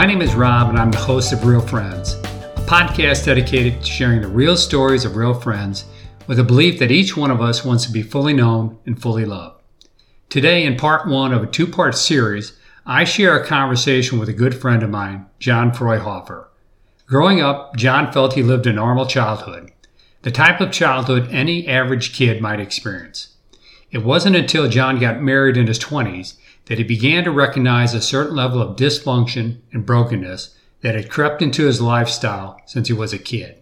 My name is Rob, and I'm the host of Real Friends, a podcast dedicated to sharing the real stories of real friends with a belief that each one of us wants to be fully known and fully loved. Today, in part one of a two part series, I share a conversation with a good friend of mine, John Freuhofer. Growing up, John felt he lived a normal childhood, the type of childhood any average kid might experience. It wasn't until John got married in his 20s that he began to recognize a certain level of dysfunction and brokenness that had crept into his lifestyle since he was a kid.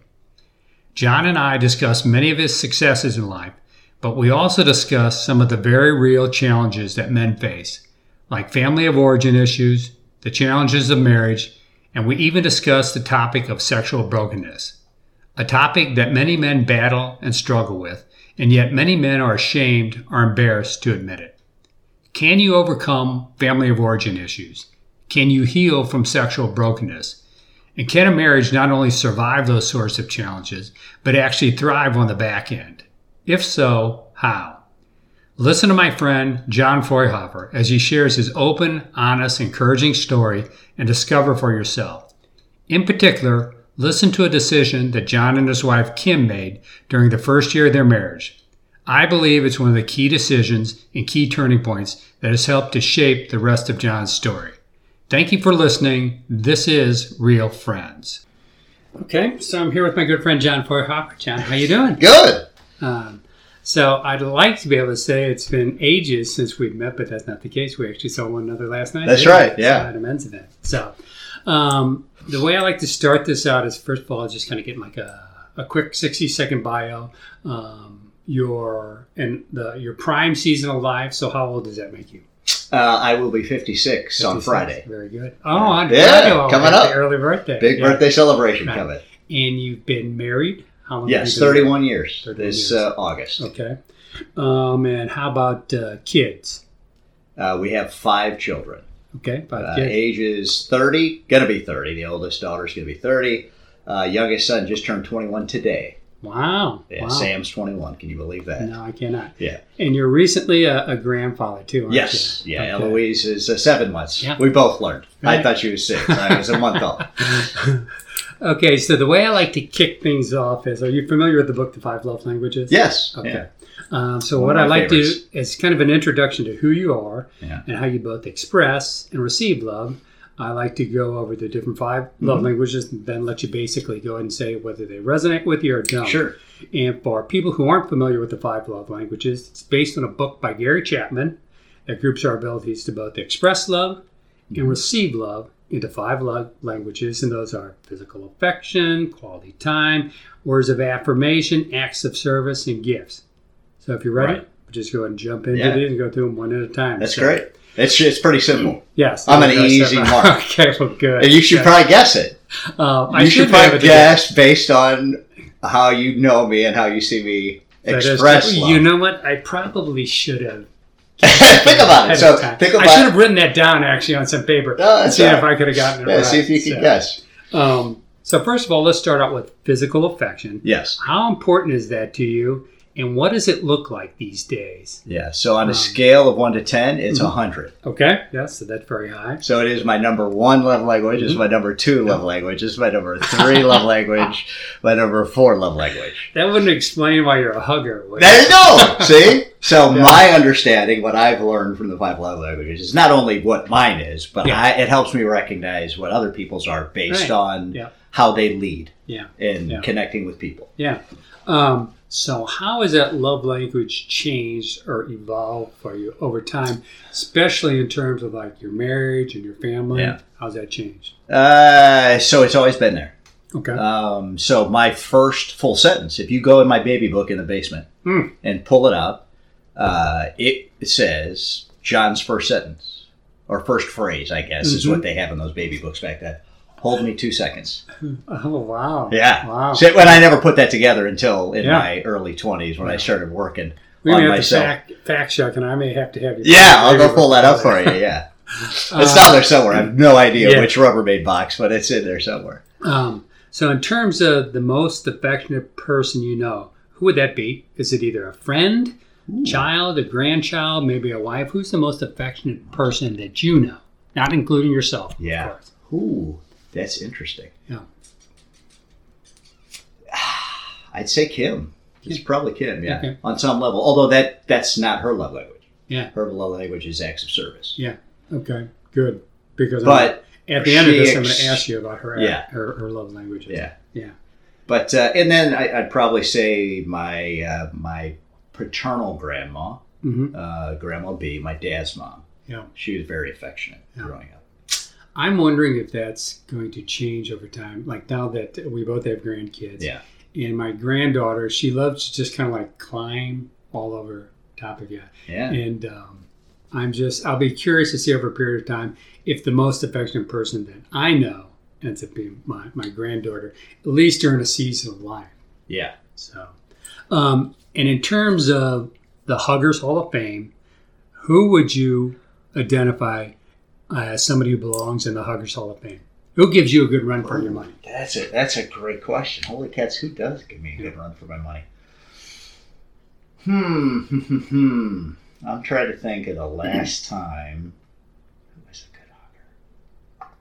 John and I discussed many of his successes in life, but we also discussed some of the very real challenges that men face, like family of origin issues, the challenges of marriage, and we even discussed the topic of sexual brokenness, a topic that many men battle and struggle with, and yet many men are ashamed or embarrassed to admit it. Can you overcome family of origin issues? Can you heal from sexual brokenness? And can a marriage not only survive those sorts of challenges, but actually thrive on the back end? If so, how? Listen to my friend John Freuhofer as he shares his open, honest, encouraging story and discover for yourself. In particular, listen to a decision that John and his wife Kim made during the first year of their marriage. I believe it's one of the key decisions and key turning points that has helped to shape the rest of John's story. Thank you for listening. This is Real Friends. Okay, so I'm here with my good friend John Freuhofer. John, how you doing? Good. Um, so I'd like to be able to say it's been ages since we've met, but that's not the case. We actually saw one another last night. That's right. Yeah. At a men's event. So um, the way I like to start this out is first of all, just kind of get like a, a quick 60 second bio. Um, your and the your prime season of life. So how old does that make you? Uh, I will be 56, 56, on Friday. Very good. Oh, on yeah, Friday. coming up. Early birthday. Big yeah. birthday celebration right. coming. And you've been married? How long? Yes, 31 married? years 31 this years. Uh, August. Okay. Um, and how about uh, kids? Uh, we have five children. Okay, five uh, kids. Ages 30, going to be 30. The oldest daughter's going to be 30. Uh, youngest son just turned 21 today. Wow. Yeah, wow. Sam's 21. Can you believe that? No, I cannot. Yeah. And you're recently a, a grandfather, too, aren't yes. you? Yeah, okay. Eloise is uh, seven months. Yeah. We both learned. Right. I thought she was six. I was a month old. okay, so the way I like to kick things off is are you familiar with the book, The Five Love Languages? Yes. Okay. Yeah. Um, so One what I like favorites. to do is kind of an introduction to who you are yeah. and how you both express and receive love I like to go over the different 5 mm-hmm. love languages and then let you basically go ahead and say whether they resonate with you or don't. Sure. And for people who aren't familiar with the five love languages, it's based on a book by Gary Chapman that groups our abilities to both express love mm-hmm. and receive love into five love languages, and those are physical affection, quality time, words of affirmation, acts of service, and gifts. So if you're ready, right. just go ahead and jump into yeah. these and go through them one at a time. That's so, great. It's it's pretty simple. Yes, I'm an easy mark. okay, well, good. And you should okay. probably guess it. Um, you should, should probably guess based on how you know me and how you see me express. you know what? I probably should have. think about it. So think about. I should have written that down actually on some paper. No, see right. if I could have gotten it yeah, right. See if you can so, guess. Um, so first of all, let's start out with physical affection. Yes. How important is that to you? And what does it look like these days? Yeah, so on a um, scale of 1 to 10, it's mm-hmm. 100. Okay, yes, so that's very high. So it is my number one love language, mm-hmm. it's my number two love language, it's my number three love language, my number four love language. That wouldn't explain why you're a hugger. There you go! See? So yeah. my understanding, what I've learned from the five love languages, is not only what mine is, but yeah. I, it helps me recognize what other people's are based right. on yeah. how they lead yeah. in connecting with people. Yeah. Um, so, how has that love language changed or evolved for you over time, especially in terms of like your marriage and your family? Yeah. How's that changed? Uh, so it's always been there. Okay. Um, so my first full sentence, if you go in my baby book in the basement mm. and pull it up, uh, it says John's first sentence or first phrase, I guess, mm-hmm. is what mm-hmm. they have in those baby books back then. Hold me two seconds. Oh wow! Yeah, wow. So when I never put that together until in yeah. my early twenties when yeah. I started working we on have myself. fact, fact check, and I may have to have you. Yeah, I'll go pull that up for you. Yeah, it's uh, down there somewhere. I have no idea yeah. which Rubbermaid box, but it's in there somewhere. Um, so, in terms of the most affectionate person you know, who would that be? Is it either a friend, Ooh. child, a grandchild, maybe a wife? Who's the most affectionate person that you know? Not including yourself. Yeah. Ooh, that's interesting. Yeah. I'd say Kim. It's probably Kim, yeah, Okay. on some level. Although that that's not her love language. Yeah. her love language is acts of service. Yeah. Okay. Good. Because I'm- But at the end of this, I'm going to ask you about her Yeah. her, her love language. yeah, Yeah. but uh, and then I, I'd probably say my uh, my paternal grandma, hmm uh, Grandma B, my dad's mom. Yeah. she was very affectionate Yeah. growing up. I'm wondering if that's going to change over time. Like now that we both have grandkids. Yeah. And my granddaughter, she loves to just kind of like climb all over top of you. Yeah, And um, I'm just, I'll be curious to see over a period of time if the most affectionate person that I know ends up being my, my granddaughter, at least during a season of life. yeah. So, um, and in terms of the Huggers Hall of Fame, who would you identify as somebody who belongs in the Huggers Hall of Fame? Who gives you a good run for your money? That's a that's a great question. Holy cats, who does give me a good run for my money? Hmm, hmm, hmm, hmm. I'm trying to think of the last time. Who was a good hugger?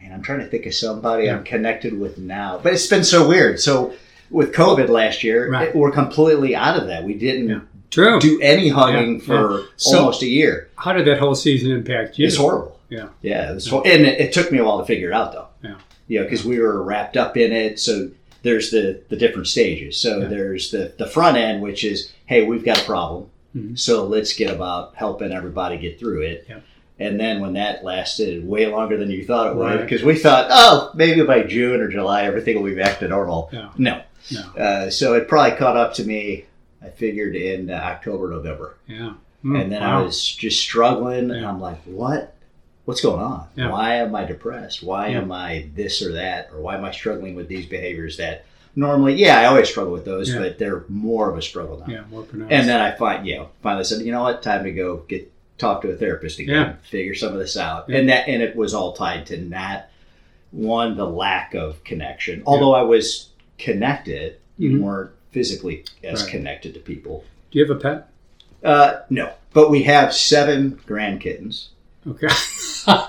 Man, I'm trying to think of somebody I'm connected with now, but it's been so weird. So with COVID last year, Right. it- we're completely out of that. We didn't Yeah. True. do any hugging Yeah, for So- almost a year. How did that whole season impact you? It's horrible. Yeah. Yeah. It was hor- and it, it took me a while to figure it out, though. Yeah. You know, because we were wrapped up in it. So there's the the different stages. So Yeah. there's the the front end, which is, hey, we've got a problem. Mhm. So let's get about helping everybody get through it. Yeah. And then when that lasted way longer than you thought it would, Right. because we thought, oh, maybe by June or July everything will be back to normal. Yeah. No. No. Uh, so it probably caught up to me. I figured in uh, October, November Yeah. Mm, and then wow. I was just struggling, and I'm like, "What? What's going on? Yeah. Why am I depressed? Why Yeah. am I this or that? Or why am I struggling with these behaviors that normally, yeah, I always struggle with those, Yeah. but they're more of a struggle now." Yeah, more pronounced. And then I find, you know, finally said, "You know what? Time to go get talk to a therapist again, Yeah. figure some of this out." Yeah. And that and it was all tied to not one the lack of connection. Although I was connected, you Mhm. weren't physically as Right. connected to people. Do you have a pet? Uh, no, but we have seven grand kittens Okay.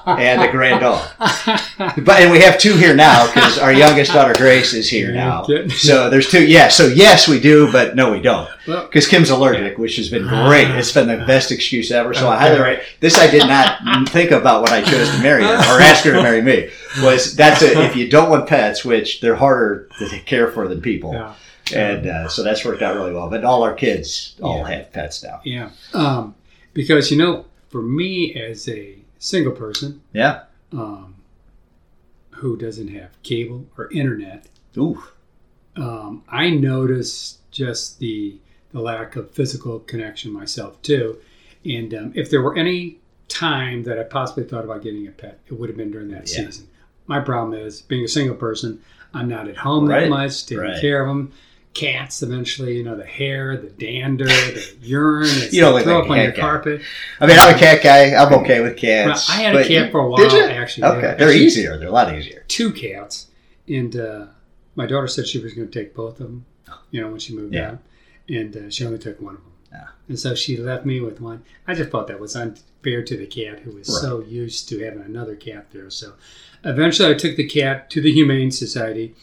and a grand dog. But and we have two here now because our youngest daughter Grace is here now. So there's two. Yeah. So yes, we do, but no, we don't because Kim's allergic, which has been great. It's been the best excuse ever. So I highly. This I did not think about when I chose to marry her or ask her to marry me. Was that's a, if you don't want pets, which they're harder to care for than people, yeah. And uh, so that's worked out really well. But all our kids all Yeah. have pets now. Yeah. Um, because, you know, for me as a single person Yeah. um, who doesn't have cable or internet, Ooh. um, I notice just the the lack of physical connection myself too. And um, if there were any time that I possibly thought about getting a pet, it would have been during that Yeah. season. My problem is being a single person. I'm not at home Right. that much, taking Right. care of them. Cats eventually, you know, the hair, the dander, the urine, You don't they throw up on your guy. carpet. I mean, I'm a cat guy. I'm okay with Well, cats. I had a cat for a while, Did you? actually. Okay, yeah. they're Actually, easier. They're a lot easier. Two cats, and uh, my daughter said she was going to take both of them. You know, when she moved Yeah. out, and uh, she only took one of them. Yeah. And so she left me with one. I just thought that was unfair to the cat who was Right. so used to having another cat there. So eventually, I took the cat to the Humane Society,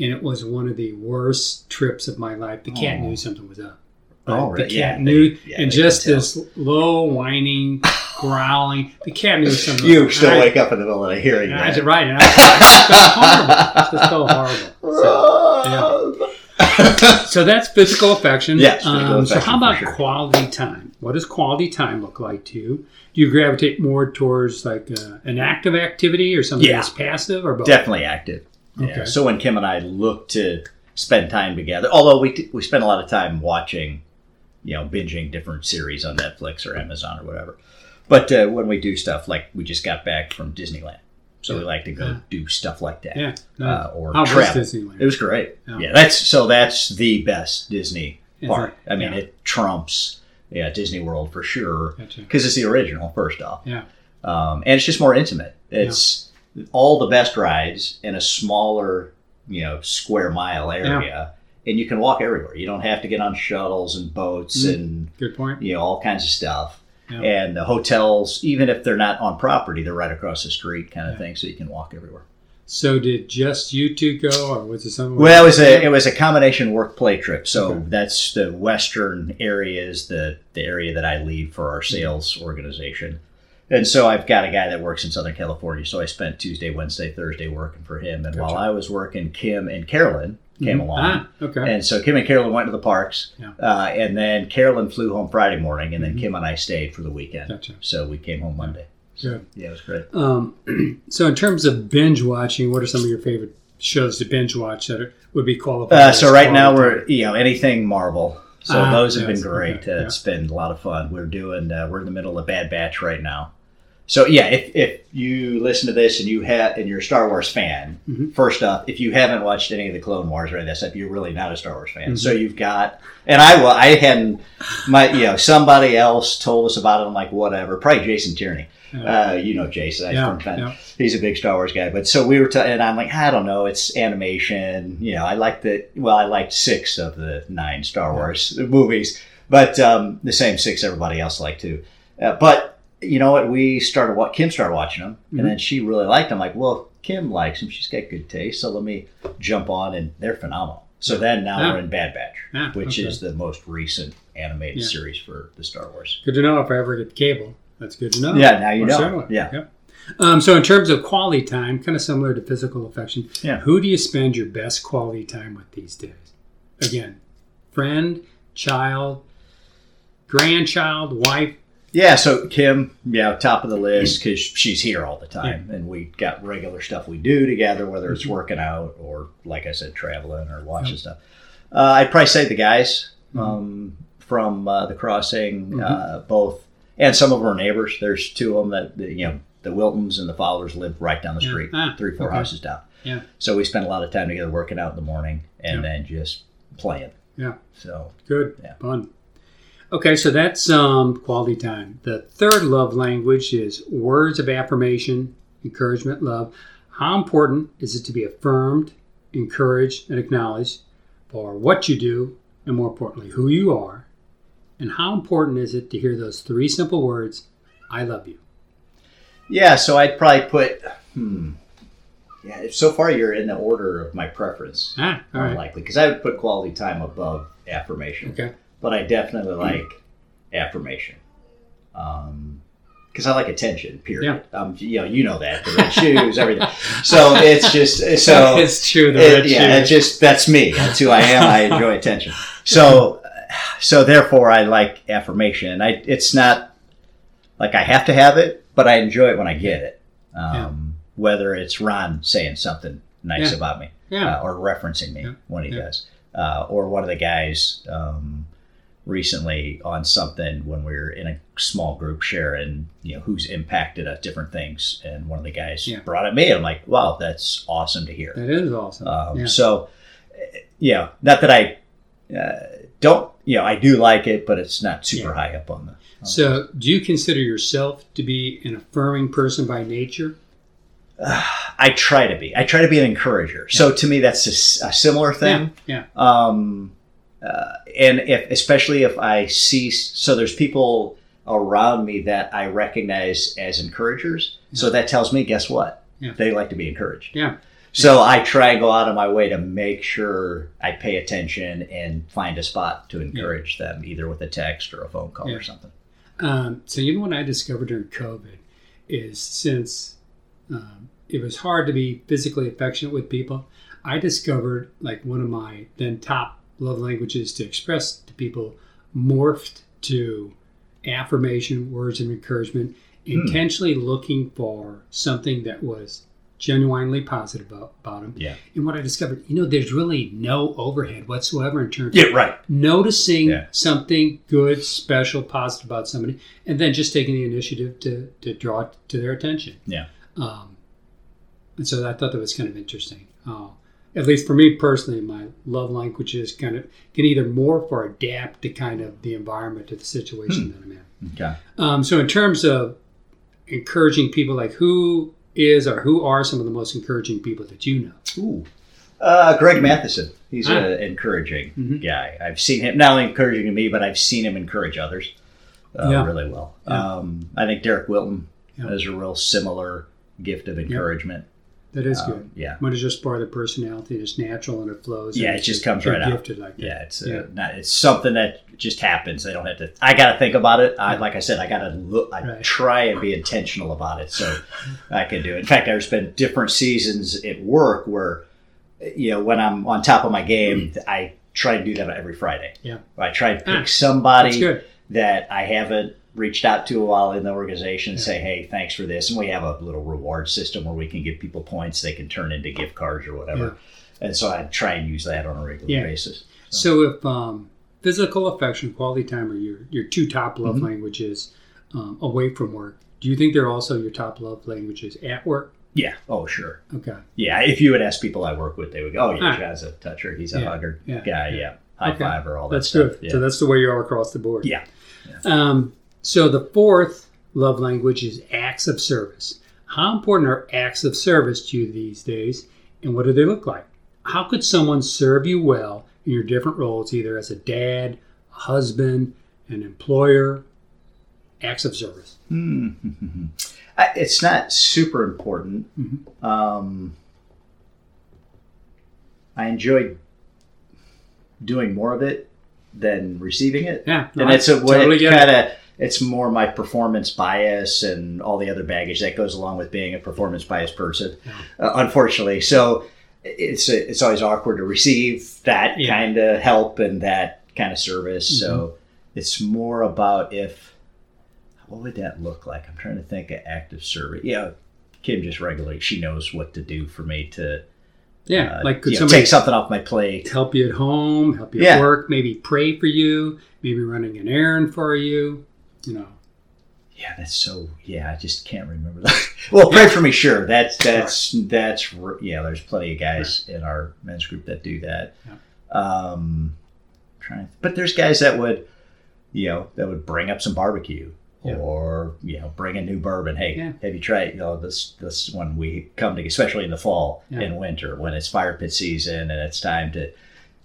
and it was one of the worst trips of my life. The cat Aw. knew something was up. Oh, the cat Yeah, they- knew, yeah, and just this low whining, growling. The cat knew something. You was still I- wake up in the middle of the hearing I that. right, and I it felt horrible. It horrible. So, so that's physical affection. Yes, physical Um, so how about sure. quality time? What does quality time look like to you? Do you gravitate more towards like uh, an active activity or something Yeah. that's passive or both? Definitely active. Yeah. So when Kim and I look to spend time together, although we we spend a lot of time watching, you know, binging different series on Netflix or Amazon or whatever. But uh, when we do stuff like we just got back from Disneyland, so we like to go Yeah. do stuff like that. Yeah. No. Uh, or how travel. was Disneyland? It was great. Yeah. Yeah. that's so that's the best Disney Is park. it? I mean, Yeah. it trumps yeah Disney World for sure Gotcha. because it's the original. First off, Yeah. um, and it's just more intimate. It's all the best rides in a smaller, you know, square mile area, and you can walk everywhere. You don't have to get on shuttles and boats Mhm. and Good point. you know all kinds of stuff. Yeah. And the hotels, even if they're not on property, they're right across the street, kind of Yeah. thing, so you can walk everywhere. So did just you two go, or was it someone? Well, it was a it was a combination work play trip. So Okay. that's the western area is the the area that I lead for our sales organization. And so I've got a guy that works in Southern California. So I spent Tuesday, Wednesday, Thursday working for him. And while I was working, Kim and Carolyn came Mhm. along. Ah, okay. And so Kim and Carolyn went to the parks. Yeah. Uh, and then Carolyn flew home Friday morning, and then Mhm. Kim and I stayed for the weekend. Gotcha. So we came home Monday. Good. Yeah, it was great. Um, so in terms of binge watching, what are some of your favorite shows to binge watch that are, would be qualified? Uh, so right now we're you know anything Marvel. So Ah, those have yes, been great. okay, Uh, yeah. It's been a lot of fun. We're doing uh, we're in the middle of Bad Batch right now. So yeah, if, if you listen to this and you have and you're a Star Wars fan, Mhm. first up, if you haven't watched any of the Clone Wars or any of that stuff, you're really not a Star Wars fan. Mhm. So you've got and I I hadn't my you know somebody else told us about it. I'm like whatever. Probably Jason Tierney. Yeah. Uh, you know Jason. Yeah, from yeah. He's a big Star Wars guy. But so we were, ta- and I'm like, I don't know. It's animation. You know, I like the. Well, I liked six of the nine Star Wars movies, but um, the same six everybody else liked too. Uh, but you know what? We started what Kim started watching them, Mhm. and then she really liked them. Like, well, Kim likes them. She's got good taste, so let me jump on, and they're phenomenal. So then now Yeah. we're in Bad Batch, Yeah, which okay. is the most recent animated Yeah. series for the Star Wars. Good to know if I ever get cable. That's good to know. Yeah, now you Or know. similar. Yeah. Yep. Um, so in terms of quality time, kind of similar to physical affection, Yeah. who do you spend your best quality time with these days? Again, friend, child, grandchild, wife. Yeah, so Kim, yeah, top of the list because she's here all the time, and we got regular stuff we do together, whether it's Mhm. working out or, like I said, traveling or watching stuff. Uh, I'd probably say the guys Mhm. um, from uh, the crossing, Mhm. uh, both, and some of our neighbors. There's two of them that that, you know, the Wiltons and the Fowlers live right down the Yeah. street, Ah, three, four okay. houses down. Yeah. So we spend a lot of time together working out in the morning and Yeah. then just playing. Yeah. So Good. Yeah. Fun. Okay, so that's um, quality time. The third love language is words of affirmation, encouragement, love. How important is it to be affirmed, encouraged, and acknowledged for what you do, and more importantly, who you are? And how important is it to hear those three simple words, I love you? Yeah, so I'd probably put. Hmm. Yeah, so far you're in the order of my preference, Ah, all more right. likely, because I would put quality time above affirmation. Okay. But I definitely like affirmation, because I like attention. Period. Um, you know, you know that the red shoes, everything. So it's just so. it's true. The It- red yeah, shoes. it's just that's me. That's who I am. I enjoy attention. So, so therefore, I like affirmation. I it's not like I have to have it, but I enjoy it when I get it. Um, Whether it's Ron saying something nice Yeah. about me, yeah. uh, or referencing me Yeah. when he Yeah. does, uh, or one of the guys um, recently on something when we were in a small group sharing, you know, who's impacted us different things, and one of the guys Yeah. brought it me, and I'm like, wow, that's awesome to hear. that is awesome. Um, yeah. So, uh, yeah, not that I uh, don't, you know, I do like it, but it's not super Yeah. high up on the. on So, do you consider yourself to be an affirming person by nature? the- I try to be. I try to be an encourager. So to me, that's a similar thing. Yeah. Um, uh, and if, especially if I see, so there's people around me that I recognize as encouragers. So that tells me, guess what? Yeah. They like to be encouraged. Yeah. So I try and go out of my way to make sure I pay attention and find a spot to encourage them, either with a text or a phone call Yeah. or something. Um, so you know what I discovered during COVID is since um, it was hard to be physically affectionate with people, I discovered like one of my then top love languages to express to people morphed to affirmation, words of encouragement, intentionally looking for something that was genuinely positive about, about them. Yeah. And what I discovered, you know, there's really no overhead whatsoever in terms Yeah, right. noticing Yeah. something good, special, positive about somebody, and then just taking the initiative to, to draw it to their attention. Yeah. Um, and so I thought that was kind of interesting. Uh, at least for me personally, my love languages kind of can either morph or adapt to kind of the environment or the situation that I'm in. Okay. Um, so in terms of encouraging people, like who is or who are some of the most encouraging people that you know? Ooh. Uh, Greg Matheson. He's Ah. an encouraging Mhm. guy. I've seen him not only encouraging me, but I've seen him encourage others. uh, Yeah. really well. Yeah. Um, I think Derek Wilton Yeah. has a real similar gift of encouragement. That is Um, good. yeah. When it's just part of the personality, it's natural and it flows. Yeah, and it just comes right out. gifted like that. Yeah, it's uh, Yeah. not. It's something that just happens. They don't have to. I got to think about it. I, like I said, I got to look. I Right. try and be intentional about it, so I can do it. In fact, there's been different seasons at work where, you know, when I'm on top of my game, I try and do that every Friday. Yeah. I try and pick Ah, somebody that I haven't reached out to a while in the organization and say, hey, thanks for this. And we have a little reward system where we can give people points they can turn into gift cards or whatever. And so I try and use that on a regular Yeah. basis. So if um, physical affection, quality time are your, your two top love Mhm. languages um, away from work, do you think they're also your top love languages at work? Yeah. Oh, sure. Okay. Yeah. If you would ask people I work with, they would go, oh, yeah, Ah. John's a toucher. He's a Yeah, hugger yeah, guy. yeah. Yeah. High Okay. or all that That's stuff. good. Yeah. So that's the way you are across the board. yeah. Um, so the fourth love language is acts of service. How important are acts of service to you these days, and what do they look like? How could someone serve you well in your different roles, either as a dad, a husband, an employer? Acts of service. Hmm. I- It's not super important. Mhm. Um, I enjoy doing more of it than receiving it. Yeah, no, and it's a what totally it. kind of it's more my performance bias and all the other baggage that goes along with being a performance biased person Yeah. uh, unfortunately so it's it's always awkward to receive that Yeah. kind of help and that kind of service so Mm-hmm. it's more about if what would that look like i'm trying to think of active service yeah kim just regularly she knows what to do for me to Yeah, uh, like could you know, somebody take something off my plate help you at home, help you Yeah. at work, maybe pray for you, maybe running an errand for you? You know, Yeah, that's so. Yeah, I just can't remember that. well, pray for me, sure. That's that's that's yeah. There's plenty of guys in our men's group that do that. Um, trying, but there's guys that would, you know, that would bring up some barbecue Yeah. or you know, bring a new bourbon. Hey, Yeah. have you tried? You know, this this when we come to, especially in the fall Yeah. and winter when it's fire pit season and it's time to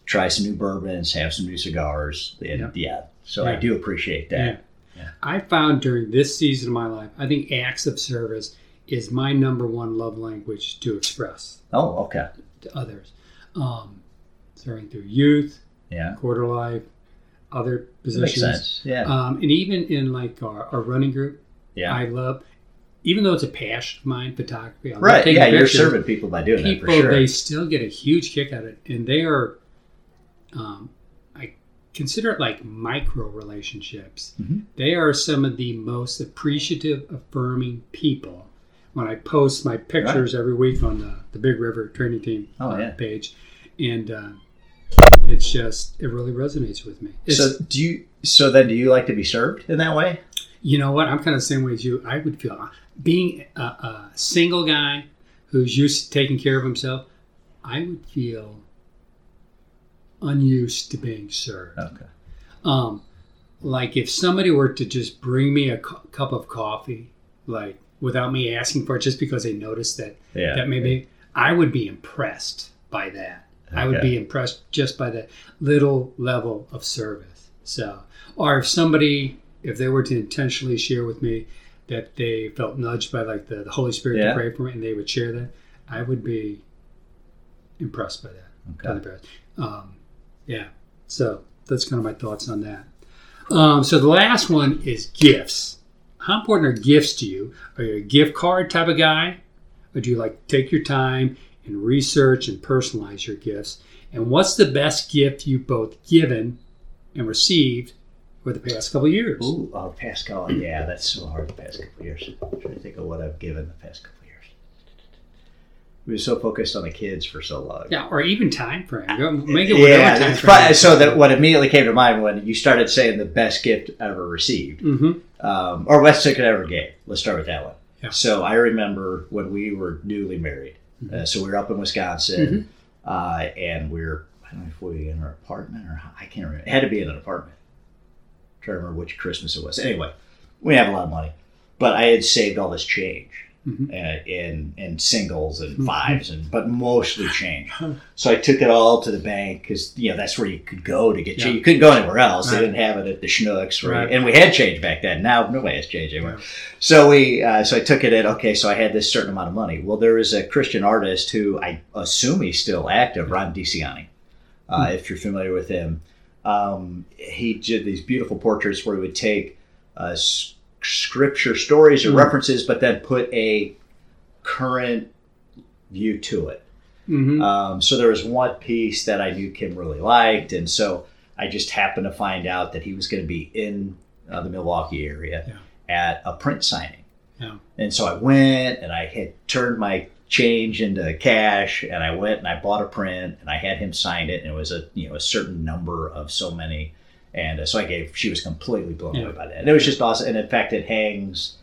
try some new bourbons, have some new cigars. And, Yeah. yeah. So I do appreciate that. Yeah. I found during this season of my life, I think acts of service is my number one love language to express Oh, okay. to others. Um, serving through youth, Yeah. quarter life, other positions. sense. Yeah. Um, and even in like our, our running group, yeah. I love, even though it's a passion of mine, photography. I right. Yeah. You're serving people by doing people that for sure. they still get a huge kick out of it and they are um, consider it like micro relationships Mhm. they are some of the most appreciative affirming people when i post my pictures every week on the, the big river training team Oh, uh, yeah. page and uh, it's just it really resonates with me it's, so do you? So then, do you like to be served in that way? you know what i'm kind of the same way as you i would feel being a, a single guy who's used to taking care of himself i would feel unused to being served Okay. um, like if somebody were to just bring me a cu- cup of coffee like without me asking for it just because they noticed that Yeah. that maybe i would be impressed by that i would be impressed just by the little level of service so or if somebody if they were to intentionally share with me that they felt nudged by like the, the holy spirit Yeah. to pray for me and they would share that i would be impressed by that Okay. Um, yeah. So that's kind of my thoughts on that. Um, so the last one is gifts. How important are gifts to you? Are you a gift card type of guy, or do you like to take your time and research and personalize your gifts? And what's the best gift you've both given and received for the past couple of years? Ooh, oh, past couple. Yeah, that's so hard. The past couple of years. I'm trying to think of what I've given the past couple years. We were so focused on the kids for so long. Yeah, or even time frame. Go- Make it whatever yeah, time frame. so that what immediately came to mind when you started saying the best gift ever received, hmm um, or best ticket ever gave. Let's start with that one. Yeah. So I remember when we were newly married. Mm-hmm. Uh, so we were up in Wisconsin, uh, and we are I don't know if we were in our apartment or I can't remember. It had to be in an apartment. trying to remember which Christmas it was. Anyway, we have a lot of money, but I had saved all this change, Mhm. uh, in in singles and Mhm. fives, and but mostly change. So I took it all to the bank because you know that's where you could go to get Yeah. change. You couldn't go anywhere else. Right. They didn't have it at the Schnucks, right? Right. And we had change back then. Now nobody has change anymore. Yeah. So we, uh, so I took it at okay. So I had this certain amount of money. Well, there is a Christian artist who I assume he's still active, Ron DiCianni. Uh, If you're familiar with him, um, he did these beautiful portraits where he would take uh, scripture stories or Hmm. references, but then put a current view to it. Mhm. Um, so there was one piece that I knew Kim really liked, and so I just happened to find out that he was going to be in uh, the Milwaukee area at a print signing. Yeah. And so I went and I had turned my change into cash, and I went and I bought a print, and I had him sign it, and it was a you know a certain number of so many, and uh, so I gave. She was completely blown Yeah. away by that, and it was just awesome. And in fact, it hangs.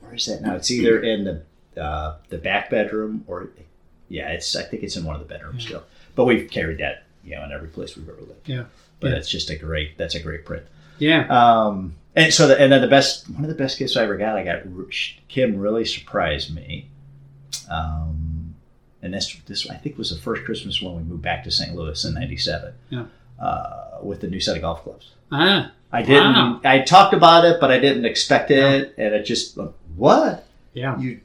Where is that now? It's either in the uh, the back bedroom or yeah, it's I think it's in one of the bedrooms Yeah. still. But we've carried that, you know, in every place we've ever lived. Yeah. But Yeah. it's just a great that's a great print. yeah. Um and so the, and then the best one of the best gifts I ever got, I got Kim really surprised me. Um and this this I think was the first Christmas when we moved back to St. Louis in '97. Yeah. Uh, with the new set of golf clubs. Ah. I didn't. Wow. I talked about it, but I didn't expect it, and it just what Yeah. you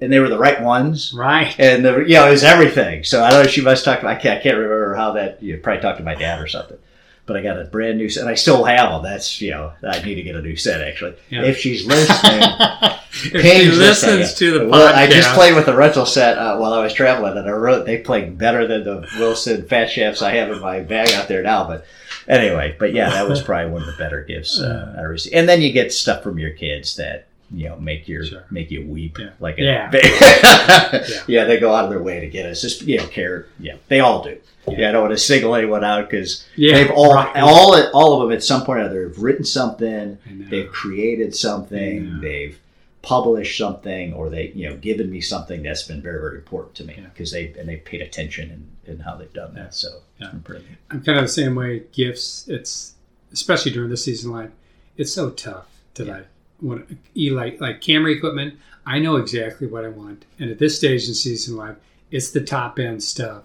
and they were the right ones Right. and the, you know, it was everything. So I don't know. If she must talk. To, I can't. I can't remember how that. You probably talked to my dad or something. But I got a brand new set, and I still have them. That's you know, I need to get a new set actually. Yeah. If she's listening, if she listens to the podcast, well, I just played with the rental set uh, while I was traveling, and I wrote, they played better than the Wilson Fat Shafts I have in my bag out there now. But anyway, but yeah, that was probably one of the better gifts uh, I received. And then you get stuff from your kids that you know make your Sure. make you weep Yeah. like a, Yeah. yeah. yeah they go out of their way to get us just you know care yeah they all do Yeah. yeah, I don't want to single anyone out because yeah. they've all right. all all of them at some point or other have written something they've created something they've published something or they you know given me something that's been very very important to me Yeah. because they and they paid attention in, in how they've done that so Yeah. I'm pretty I'm kind of the same way. Gifts, it's especially during the season life, it's so tough to Yeah. like when you like like camera equipment. I know exactly what I want, and at this stage in season life, it's the top end stuff,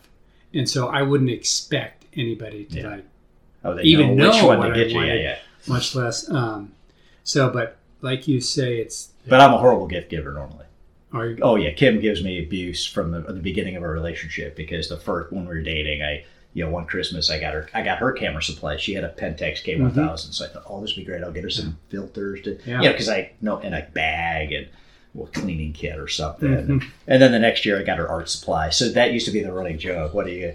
and so I wouldn't expect anybody to Yeah. like oh they Even know which know one what to I get you yeah wanted. yeah much less. Um, so, but like you say, it's but I'm a horrible gift giver normally. Are you, oh yeah. Kim gives me abuse from the, the beginning of our relationship because the first when we were dating I you know one Christmas I got her I got her camera supply. She had a Pentax K1000 mm-hmm. so I thought oh this would be great. I'll get her some filters to Yeah. you know because I know in a bag and well, cleaning kit or something Mhm. and then the next year I got her art supply so that used to be the running joke what do you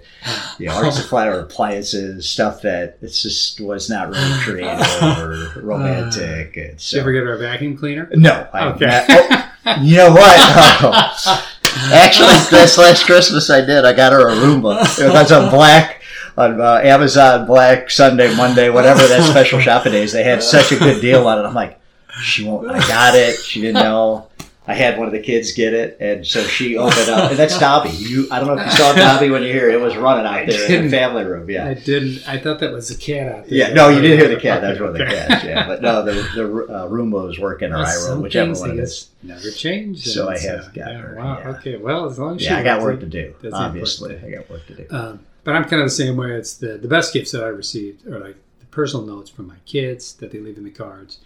you know, art supply or appliances stuff that it's just was not really creative or romantic and Did so you ever get her a vacuum cleaner? no I, Okay. oh, you know what Oh. Actually, this last Christmas I did. I got her a Roomba. It was on Black, on uh, Amazon Black Sunday, Monday, whatever that special shopping days. They had such a good deal on it. I'm like, she won't. I got it. She didn't know. I had one of the kids get it, and so she opened up. And that's Dobby. You, I don't know if you saw Dobby when you here. It was running out there in the family room. Yeah. I didn't. I thought that was the cat out there. Yeah, no, you didn't hear the cat. That was one of the cats. Yeah, but no, the the uh, Roomba was working, or Well, I wrote whichever one it is. Never change. So I have got yeah, her, Wow. yeah. Okay. Well, as long as she Yeah, I got work to do. Obviously, I got work to do. Um, but I'm kind of the same way. It's the the best gifts that I received are like the personal notes from my kids that they leave in the cards.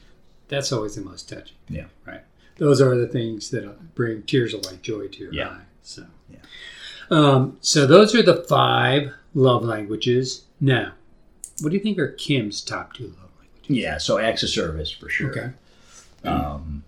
That's always the most touching. Yeah. Right. Those are the things that bring tears of like joy to your Yeah. eye. So. Yeah. Um, so those are the five love languages. Now, what do you think are Kim's top two love languages? Yeah, so acts of service for sure. Okay. Um,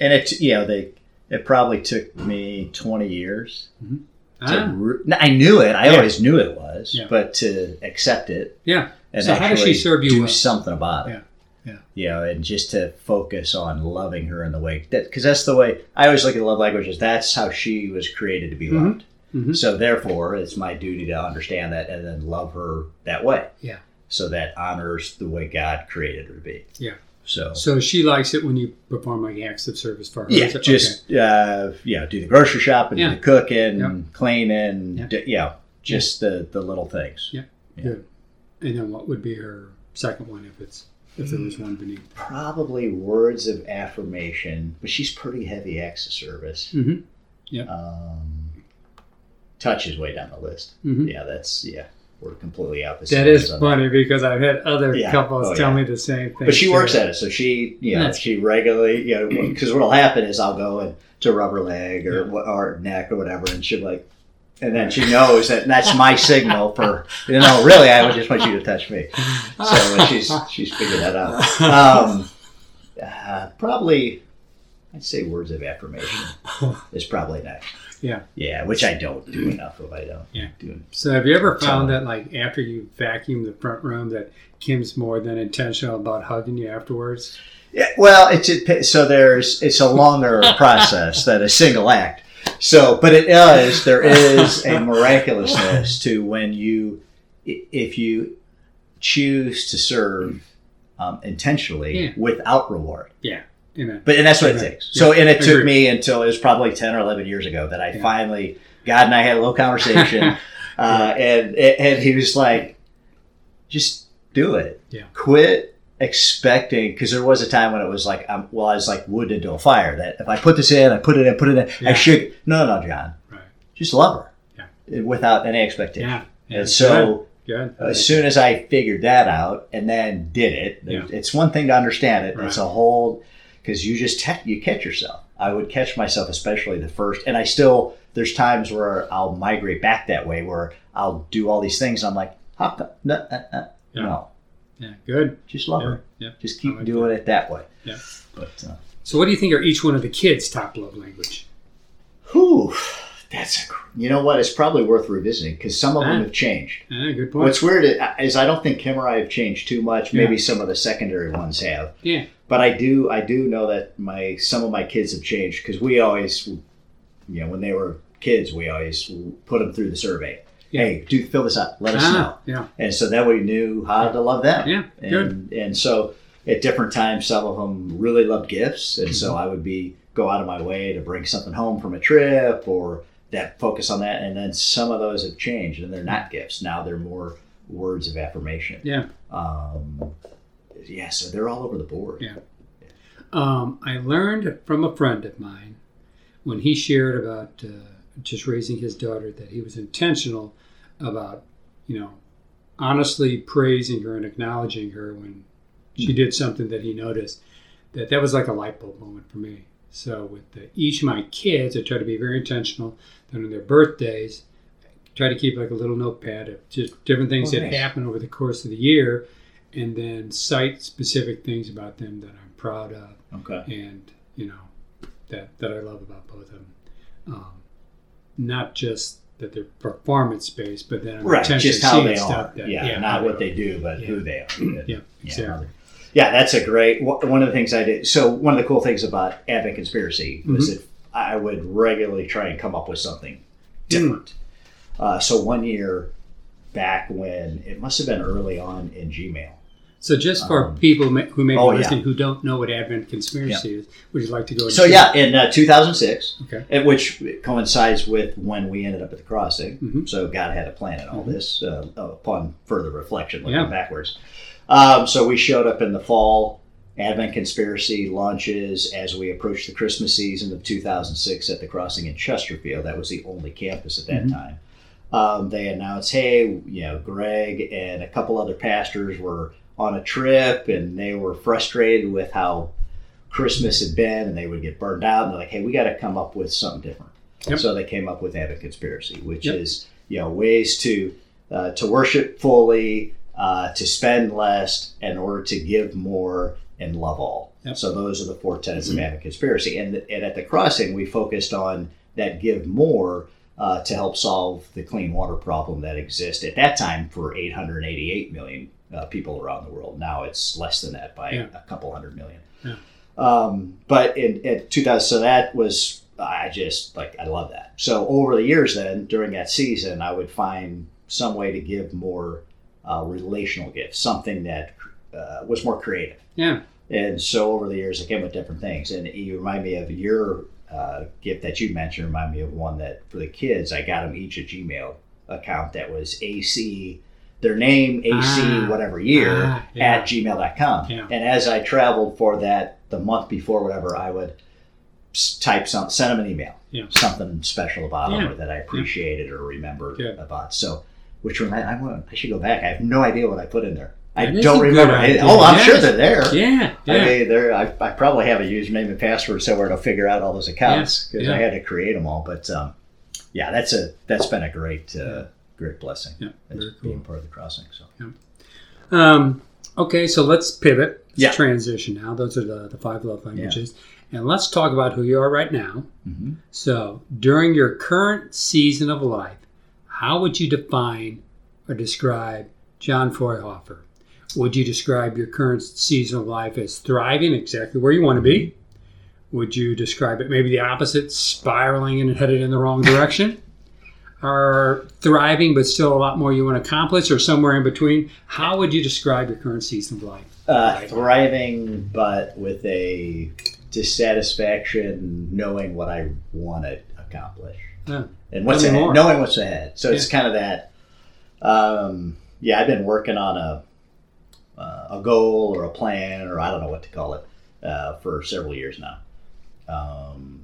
and it's you know, they it probably took me twenty years. To Ah, re- I knew it. I Yeah. always knew it was, Yeah. but to accept it yeah. and So how does she serve you do well? something about it. Yeah. Yeah. You know, and just to focus on loving her in the way that because that's the way I always look at love languages. That's how she was created to be Mhm. loved. Mhm. So therefore, it's my duty to understand that and then love her that way. Yeah. So that honors the way God created her to be. Yeah. So So she likes it when you perform like acts of service for her. yeah, it- just uh, yeah, do the grocery shopping, Yeah. do the cooking, Yeah. cleaning, Yeah. yeah, just the the little things. Yeah, good. And then what would be her second one if it's if there was one beneath. Probably words of affirmation, but she's pretty heavy acts of service. Mm-hmm. Yeah. Um, touch is way down the list. Mm-hmm. Yeah, that's yeah. We're completely opposite. That is funny because I've had other Yeah. couples Oh, tell yeah. me the same thing. But she too. works at it, so she, you know, she regularly, you know, because what'll happen is I'll go and to rubber leg or Yeah. or neck or whatever, and she'll like, and then she knows that that's my signal for, you know, really, I just want you to touch me. So she's she's figured that out. Um, uh, probably, I'd say words of affirmation is probably next. Yeah. Yeah, which I don't do enough of. I don't. Yeah. Do So have you ever found that like after you vacuum the front room that Kim's more than intentional about hugging you afterwards? Yeah, well, it's it, so there's it's a longer process than a single act. So, but it is there is a miraculousness to when you if you choose to serve um, intentionally Yeah. without reward. Yeah. You know. But and that's what it Okay. takes. So, and it took me until it was probably ten or eleven years ago that I Yeah. finally God and I had a little conversation, uh, and and he was like, just do it. Yeah. Quit expecting because there was a time when it was like um, well I was like wood into a fire that if I put this in I put it in put it in Yeah. I should no no John Right. just love her Yeah. without any expectation Yeah. and so good. good. as soon as I figured that out and then did it, it's one thing to understand it. Right. It's a whole because you just te- you catch yourself. I would catch myself, especially the first, and I still there's times where I'll migrate back that way where I'll do all these things. And I'm like, how come? No, uh, uh, no, yeah. Good. just love Yeah. her. Yeah. Just keep like doing it that way. Yeah. But uh, So what do you think are each one of the kids' top love language? whew, that's a, cr- you know what? It's probably worth revisiting because some of them have changed. Ah, good point. What's weird is I don't think Kim or I have changed too much. Yeah. Maybe some of the secondary ones have. Yeah. But I do I do know that my some of my kids have changed because we always, you know, when they were kids, we always put them through the survey. Yeah. Hey, do fill this out. Let us know. ah, yeah. And so then we knew how to love them. Yeah. Good. And and so at different times, some of them really loved gifts, and so Mm-hmm. I would be go out of my way to bring something home from a trip or that focus on that. And then some of those have changed, and they're not gifts now; they're more words of affirmation. Yeah. Um, yeah. So they're all over the board. Yeah. Um, I learned from a friend of mine when he shared about uh, just raising his daughter that he was intentional about, you know, honestly praising her and acknowledging her when she did something that he noticed. That that was like a light bulb moment for me. So with the, each of my kids, I try to be very intentional. Then on their birthdays, I try to keep like a little notepad of just different things Oh, that nice. happen over the course of the year, and then cite specific things about them that I'm proud of Okay. and you know that that I love about both of them. Um, not just that they're performance based, but then Right. Just how they are. that- yeah, how Not what they do, but Yeah. who they are. Yeah, Yeah. exactly. Yeah, that's a great one of the things I did. So one of the cool things about Advent Conspiracy was Mm-hmm. that I would regularly try and come up with something different. Uh, so one year back when it must have been early on in Gmail. So just for Um, people who may be oh, yeah. listening who don't know what Advent conspiracy is, would you like to go? So yeah, in uh, 2006, Okay. which coincides with when we ended up at the crossing. Mhm. So God had a plan in all Mhm. this uh, upon further reflection, looking Yeah. backwards. Um, so we showed up in the fall. Advent Conspiracy launches as we approach the Christmas season of 2006 at the crossing in Chesterfield. That was the only campus at that Mhm. time. Um, they announced, hey, you know, Greg and a couple other pastors were on a trip and they were frustrated with how Christmas had been and they would get burned out. And they're like, hey, we got to come up with something different. Yep. So they came up with Advent Conspiracy, which Yep. is, you know, ways to uh, to worship fully, uh, to spend less in order to give more and love all. Yep. So those are the four tenets Mhm. of Advent Conspiracy. And, and at the crossing, we focused on that give more uh, to help solve the clean water problem that exists at that time for 888 million uh, people around the world. Now it's less than that by Yeah. a couple hundred million. Yeah. Um, but in, in 2000, so that was, I just like, I love that. So over the years, then during that season, I would find some way to give more uh, relational gifts, something that uh, was more creative. Yeah. And so over the years, I came with different things. And you remind me of your uh, gift that you mentioned, remind me of one that for the kids, I got them each a Gmail account that was AC their name, AC, Ah. whatever year, Ah, yeah. at gmail.com. Yeah. And as I traveled for that, the month before, whatever, I would type some, send them an email, Yeah. something special about them or that I appreciated or remembered about. So, which one I, I should go back. I have no idea what I put in there. I That don't remember. Oh, I'm Yes. sure they're there. Yeah, yeah. I mean, there. I, I probably have a username and password somewhere to figure out all those accounts because. I had to create them all. But um, yeah, that's a that's been a great uh, great blessing. Yeah, as very being part of the crossing. So Um, okay, so let's pivot. Let's Yeah. transition now. Those are the, the five love languages. And let's talk about who you are right now. Mhm. So, during your current season of life, how would you define or describe John Fraunhofer? Would you describe your current season of life as thriving, exactly where you want to be? Would you describe it maybe the opposite, spiraling and headed in the wrong direction? Or thriving, but still a lot more you want to accomplish, or somewhere in between? How would you describe your current season of life? uh, thriving, but with a dissatisfaction, knowing what I want to accomplish Yeah. and what's ahead, more. knowing what's ahead. So it's kind of that. Um, yeah, I've been working on a uh, a goal or a plan, or I don't know what to call it, uh, for several years now. Um,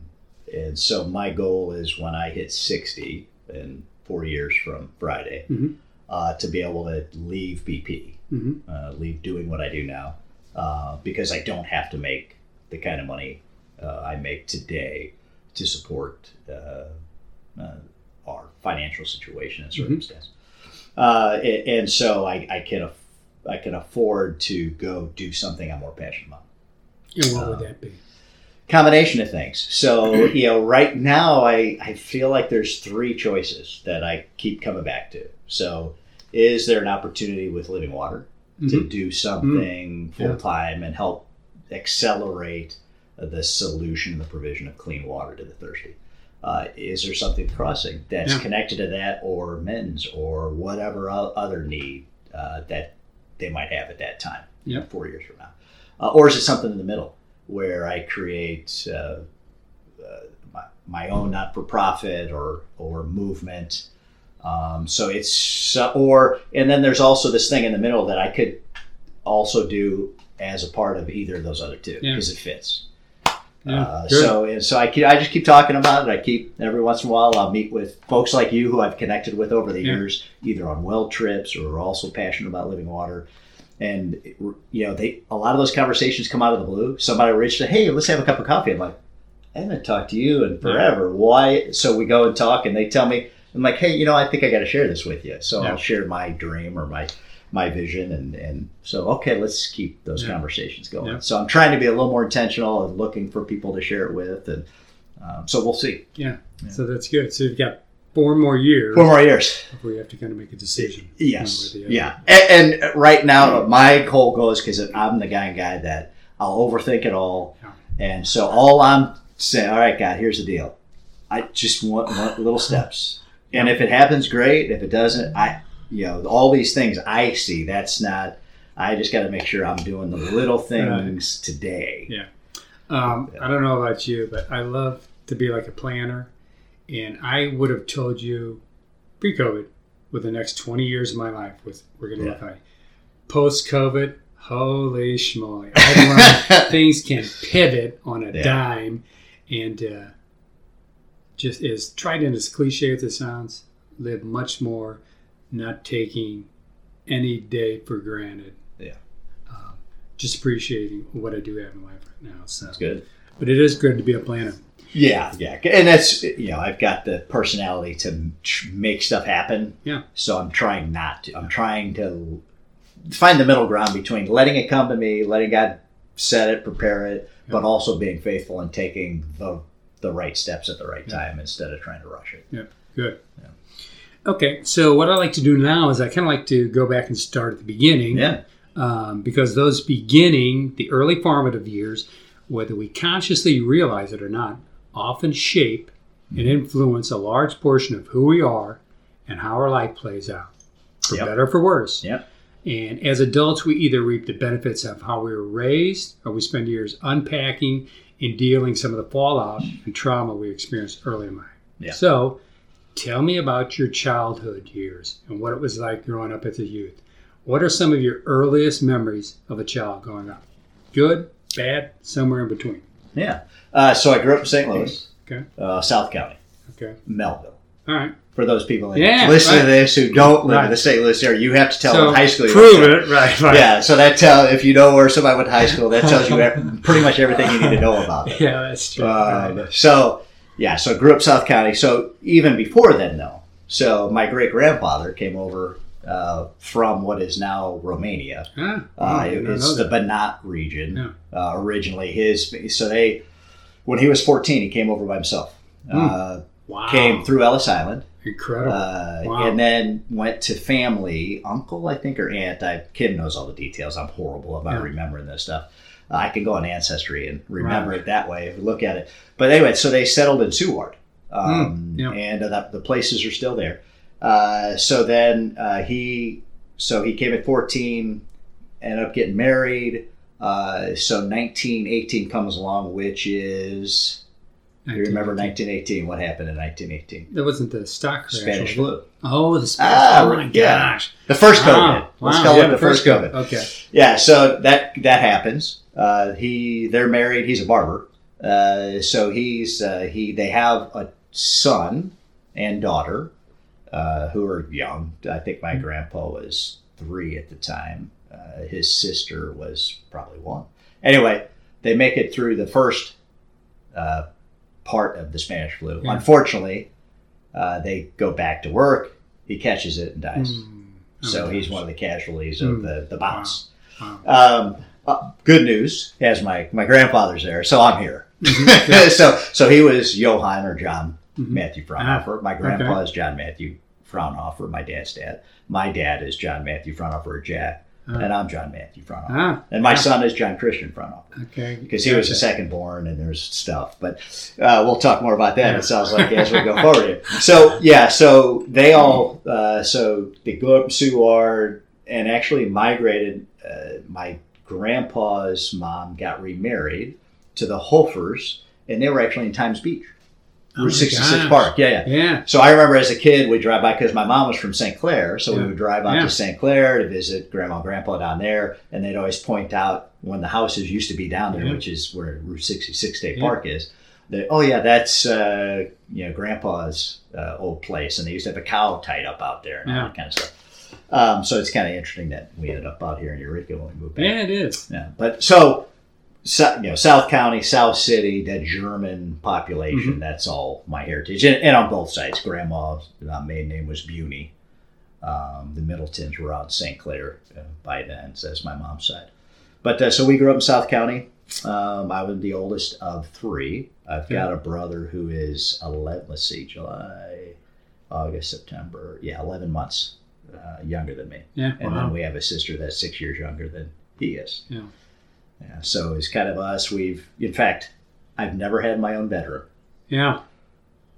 and so my goal is when I hit sixty in four years from Friday, Mhm. uh, to be able to leave BP, hmm uh, leave doing what I do now, uh, because I don't have to make the kind of money uh, I make today to support uh, uh, our financial situation and circumstance. Uh, and, and so I, I can aff- I can afford to go do something I'm more passionate about. And what would Uh, that be? Combination of things. So you know, right now I I feel like there's three choices that I keep coming back to. So is there an opportunity with Living Water? to Mhm. do something Mm-hmm. Full time and help accelerate the solution the provision of clean water to the thirsty. Uh, is there something crossing that's Yeah. connected to that, or men's, or whatever other need uh, that they might have at that time, Yeah. four years from now? Uh, or is it something in the middle where I create uh, uh, my, my own not for profit or or movement? Um, so it's uh, or and then there's also this thing in the middle that I could also do as a part of either of those other two Yeah. because it fits. Yeah, Uh, so and so I keep, I just keep talking about it. I keep every once in a while I'll meet with folks like you who I've connected with over the Yeah. years, either on well trips or are also passionate about living water. And it- you know, they a lot of those conversations come out of the blue. Somebody reached out, hey, let's have a cup of coffee. I'm like, I haven't talked to you in forever. Why? So we go and talk, and they tell me, I'm like, hey, you know, I think I got to share this with you. So Yeah. I'll share my dream or my my vision, and and so okay, let's keep those Yeah. conversations going. Yeah. So I'm trying to be a little more intentional and looking for people to share it with, and um, so we'll see. Yeah. Yeah. So that's good. So you've got four more years Four more years. before you have to kind of make a decision. Yes. one way or the other. Yeah. And, and right now, my goal is because I'm the guy guy that I'll overthink it all. Yeah. And so all I'm saying, all right, God, here's the deal. I just want, want little steps. And if it happens, great. If it doesn't, I, you know, all these things I see, that's not, I just got to make sure I'm doing the little things today. Yeah. Um, I don't know about you, but I love to be like a planner. And I would have told you pre COVID, with the next 20 years of my life, with we're going to Yeah. look like post COVID, holy schmoly. Learned things can pivot on a Yeah. dime. And uh, just as tried and as cliche as it sounds, live much more, not taking any day for granted. Yeah. Um, just appreciating what I do have in life right now. So, That's good. but it is good to be a planner. Yeah, yeah, and that's you know I've got the personality to make stuff happen. Yeah. So I'm trying not to. I'm trying to find the middle ground between letting it come to me, letting God set it, prepare it, but also being faithful and taking the the right steps at the right Yeah. time instead of trying to rush it. Yeah. Good. Yeah. Okay, so what I like to do now is I kind of like to go back and start at the beginning. Yeah. um, because those beginning, the early formative years, whether we consciously realize it or not, often shape and influence a large portion of who we are and how our life plays out, for Yep. better or for worse. Yep. And as adults, we either reap the benefits of how we were raised, or we spend years unpacking and dealing some of the fallout and trauma we experienced early in life. Yeah. So, Tell me about your childhood years and what it was like growing up as a youth. What are some of your earliest memories of a child growing up? Good, bad, somewhere in between. Yeah. Uh, so I grew up in St. Louis, Okay. uh, South County, Okay. Mehlville. All right. For those people that Yeah, listen right. to this who don't live in the St. Louis area, you have to tell so what high school prove it. Right. Right. Yeah, so that tell if you know where somebody went to high school, that tells you pretty much everything you need to know about it. Yeah, that's true. Um, Right. so yeah, so I grew up South County. So even before then, though, so my great grandfather came over uh, from what is now Romania. Ah, Uh, it- it's the. Banat region. Yeah. Uh, originally, his so they when he was fourteen, he came over by himself. Uh, wow. Came through Ellis Island, Incredible. uh, Wow. and then went to family, uncle, I think, or aunt. I, Kim knows all the details. I'm horrible about Yeah. remembering this stuff. Uh, I can go on Ancestry and remember Right. it that way if we look at it. But anyway, so they settled in Seward, um, Hmm, yeah. and uh, the, the places are still there. Uh, so then uh, he, so he came at 14, ended up getting married. Uh, so 1918 comes along, which is you remember 1918? What happened in 1918? That wasn't the stock crash. Spanish flu. Oh, the Spanish. Ah, oh my yeah. gosh. The first COVID. Wow. Let's Wow. call Yeah, it the first COVID. Okay. Yeah, so that that happens. Uh, he they're married. He's a barber. Uh, so he's uh, he they have a son and daughter uh, who are young. I think my grandpa was three at the time. Uh, his sister was probably one. Anyway, they make it through the first uh, part of the Spanish flu. Yeah. Unfortunately, uh, they go back to work. He catches it and dies. Mm. Oh, So he's one of the casualties of Mm. the, the bounce. Wow. Um, uh, good news, as my, my grandfather's there, so I'm here. Mhm. so so he was Johann or John Mhm. Matthew Fraunhofer. my grandpa okay. is John Matthew Fraunhofer, my dad's dad. My dad is John Matthew Fraunhofer Jack, Ah. and I'm John Matthew Fraunhofer. Ah, And my ah. son is John Christian Fraunhofer okay. because he was the second born and there's stuff but uh, we'll talk more about that Yeah. it sounds like as we go forward here so yeah so they all uh, so they grew up in Seward and actually migrated uh, my grandpa's mom got remarried to the Hofers and they were actually in Times Beach Route my 66 gosh. Park yeah yeah Yeah. so I remember as a kid, we'd drive by because my mom was from St. Clair, so Yeah. we would drive out Yeah. to St. Clair to visit grandma and grandpa down there, and they'd always point out when the houses used to be down there, Yeah. which is where Route 66 State Yeah. Park is. That oh yeah, that's uh, you know grandpa's uh, old place, and they used to have a cow tied up out there and all that kind of stuff. Um, so it's kind of interesting that we ended up out here in Eureka when we moved back. Yeah, it is. Yeah, but so, so you know, South County, South City, that German population, Mm-hmm. that's all my heritage, and, and on both sides. Grandma's uh, maiden name was Buny. Um, the Middletons were out in St. Clair uh, by then, so that's my mom's side. But uh, so we grew up in South County. Um, I was the oldest of three. I've got a brother who is 11, let's see, July, August, September. Yeah, 11 months uh, younger than me. Yeah. And wow. then we have a sister that's six years younger than he is. Yeah. Yeah. So it's kind of us. We've, in fact, I've never had my own bedroom yeah.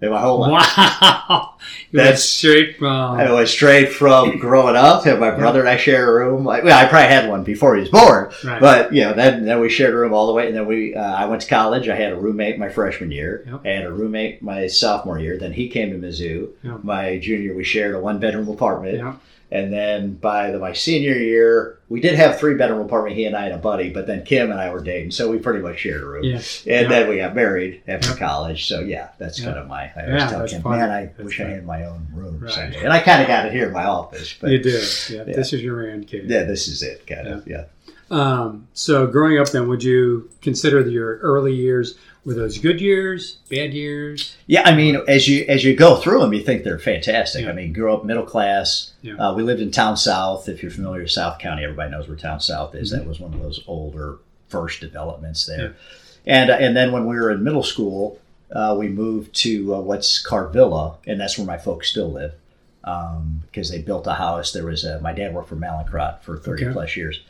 in my whole life. Wow. You That's- straight from. I was straight from growing up. And my brother and I shared a room. Like, well, I probably had one before he was born, right. but you know, then then we shared a room all the way. And then we, uh, I went to college. I had a roommate my freshman year. Yep. I had a roommate my sophomore year. Then he came to Mizzou. Yep. My junior, we shared a one bedroom apartment. yeah. And then by the, my senior year, we did have three bedroom apartment. He and I and a buddy, but then Kim and I were dating, so we pretty much shared a room. Yeah. And Yeah. then we got married after Yeah. college. So yeah, that's kind of my. I always Yeah, tell Kim, man, I That's wish I had my own room Right. someday. And I kind of got it here in my office, but You did. Yeah. This is your man cave. yeah, this is it, kind of. Yeah. Um, so growing up, then, would you consider your early years were those good years, bad years? Yeah, I mean, as you as you go through them, you think they're fantastic. Yeah. I mean, grew up middle class. Yeah. Uh, we lived in Town South. If you're familiar with South County, everybody knows where Town South is. Mm-hmm. That was one of those older first developments there. And uh, and then when we were in middle school, uh, we moved to uh, what's Carvilla, and that's where my folks still live. Um, because they built a house. There was a, my dad worked for Mallinckrodt for 30 Okay. plus years.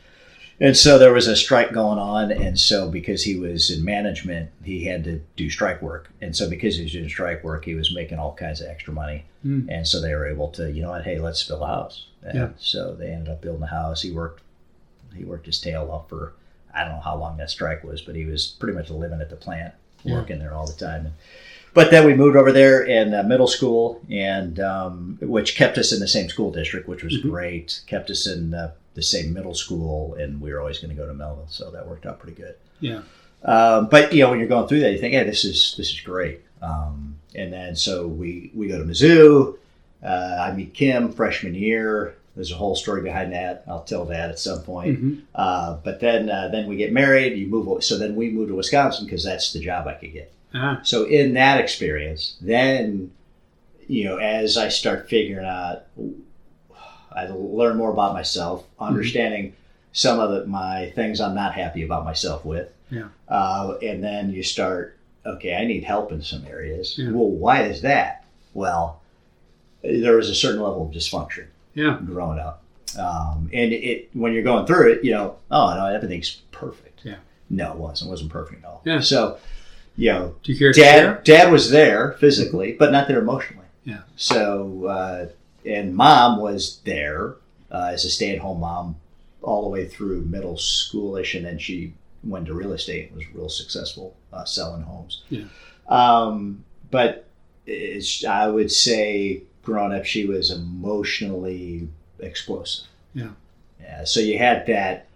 And so there was a strike going on, and so because he was in management, he had to do strike work. And so because he was doing strike work, he was making all kinds of extra money. Hmm. And so they were able to, you know what, hey, let's build a house. And Yeah. so they ended up building a house. He worked, he worked his tail off for, I don't know how long that strike was, but he was pretty much living at the plant, Yeah. working there all the time. And but then we moved over there in uh, middle school, and um, which kept us in the same school district, which was Mhm. great. Kept us in uh, the same middle school, and we were always going to go to Mehlville, so that worked out pretty good. Yeah. Um, but you know, when you're going through that, you think, "Hey, this is this is great." Um, and then so we we go to Mizzou. Uh, I meet Kim freshman year. There's a whole story behind that. I'll tell that at some point. Mhm. Uh, but then uh, then we get married. You move. So then we move to Wisconsin because that's the job I could get. Ah, So in that experience, then you know, as I start figuring out, I learn more about myself, understanding some of the, my things I'm not happy about myself with. Yeah. Uh, and then you start, okay, I need help in some areas. Yeah. Well, why is that? Well, there was a certain level of dysfunction yeah. growing up. Um, and it when you're going through it, you know, oh no, everything's perfect. Yeah. No, it wasn't. It wasn't perfect at all. Yeah. So, you know, Do you care dad dad was there physically, but not there emotionally. Yeah. So, uh, and mom was there uh, as a stay at home mom all the way through middle schoolish, and then she went to real estate and was real successful uh, selling homes. Yeah. Um, but it's, I would say, growing up, she was emotionally explosive. Yeah. Yeah. So you had that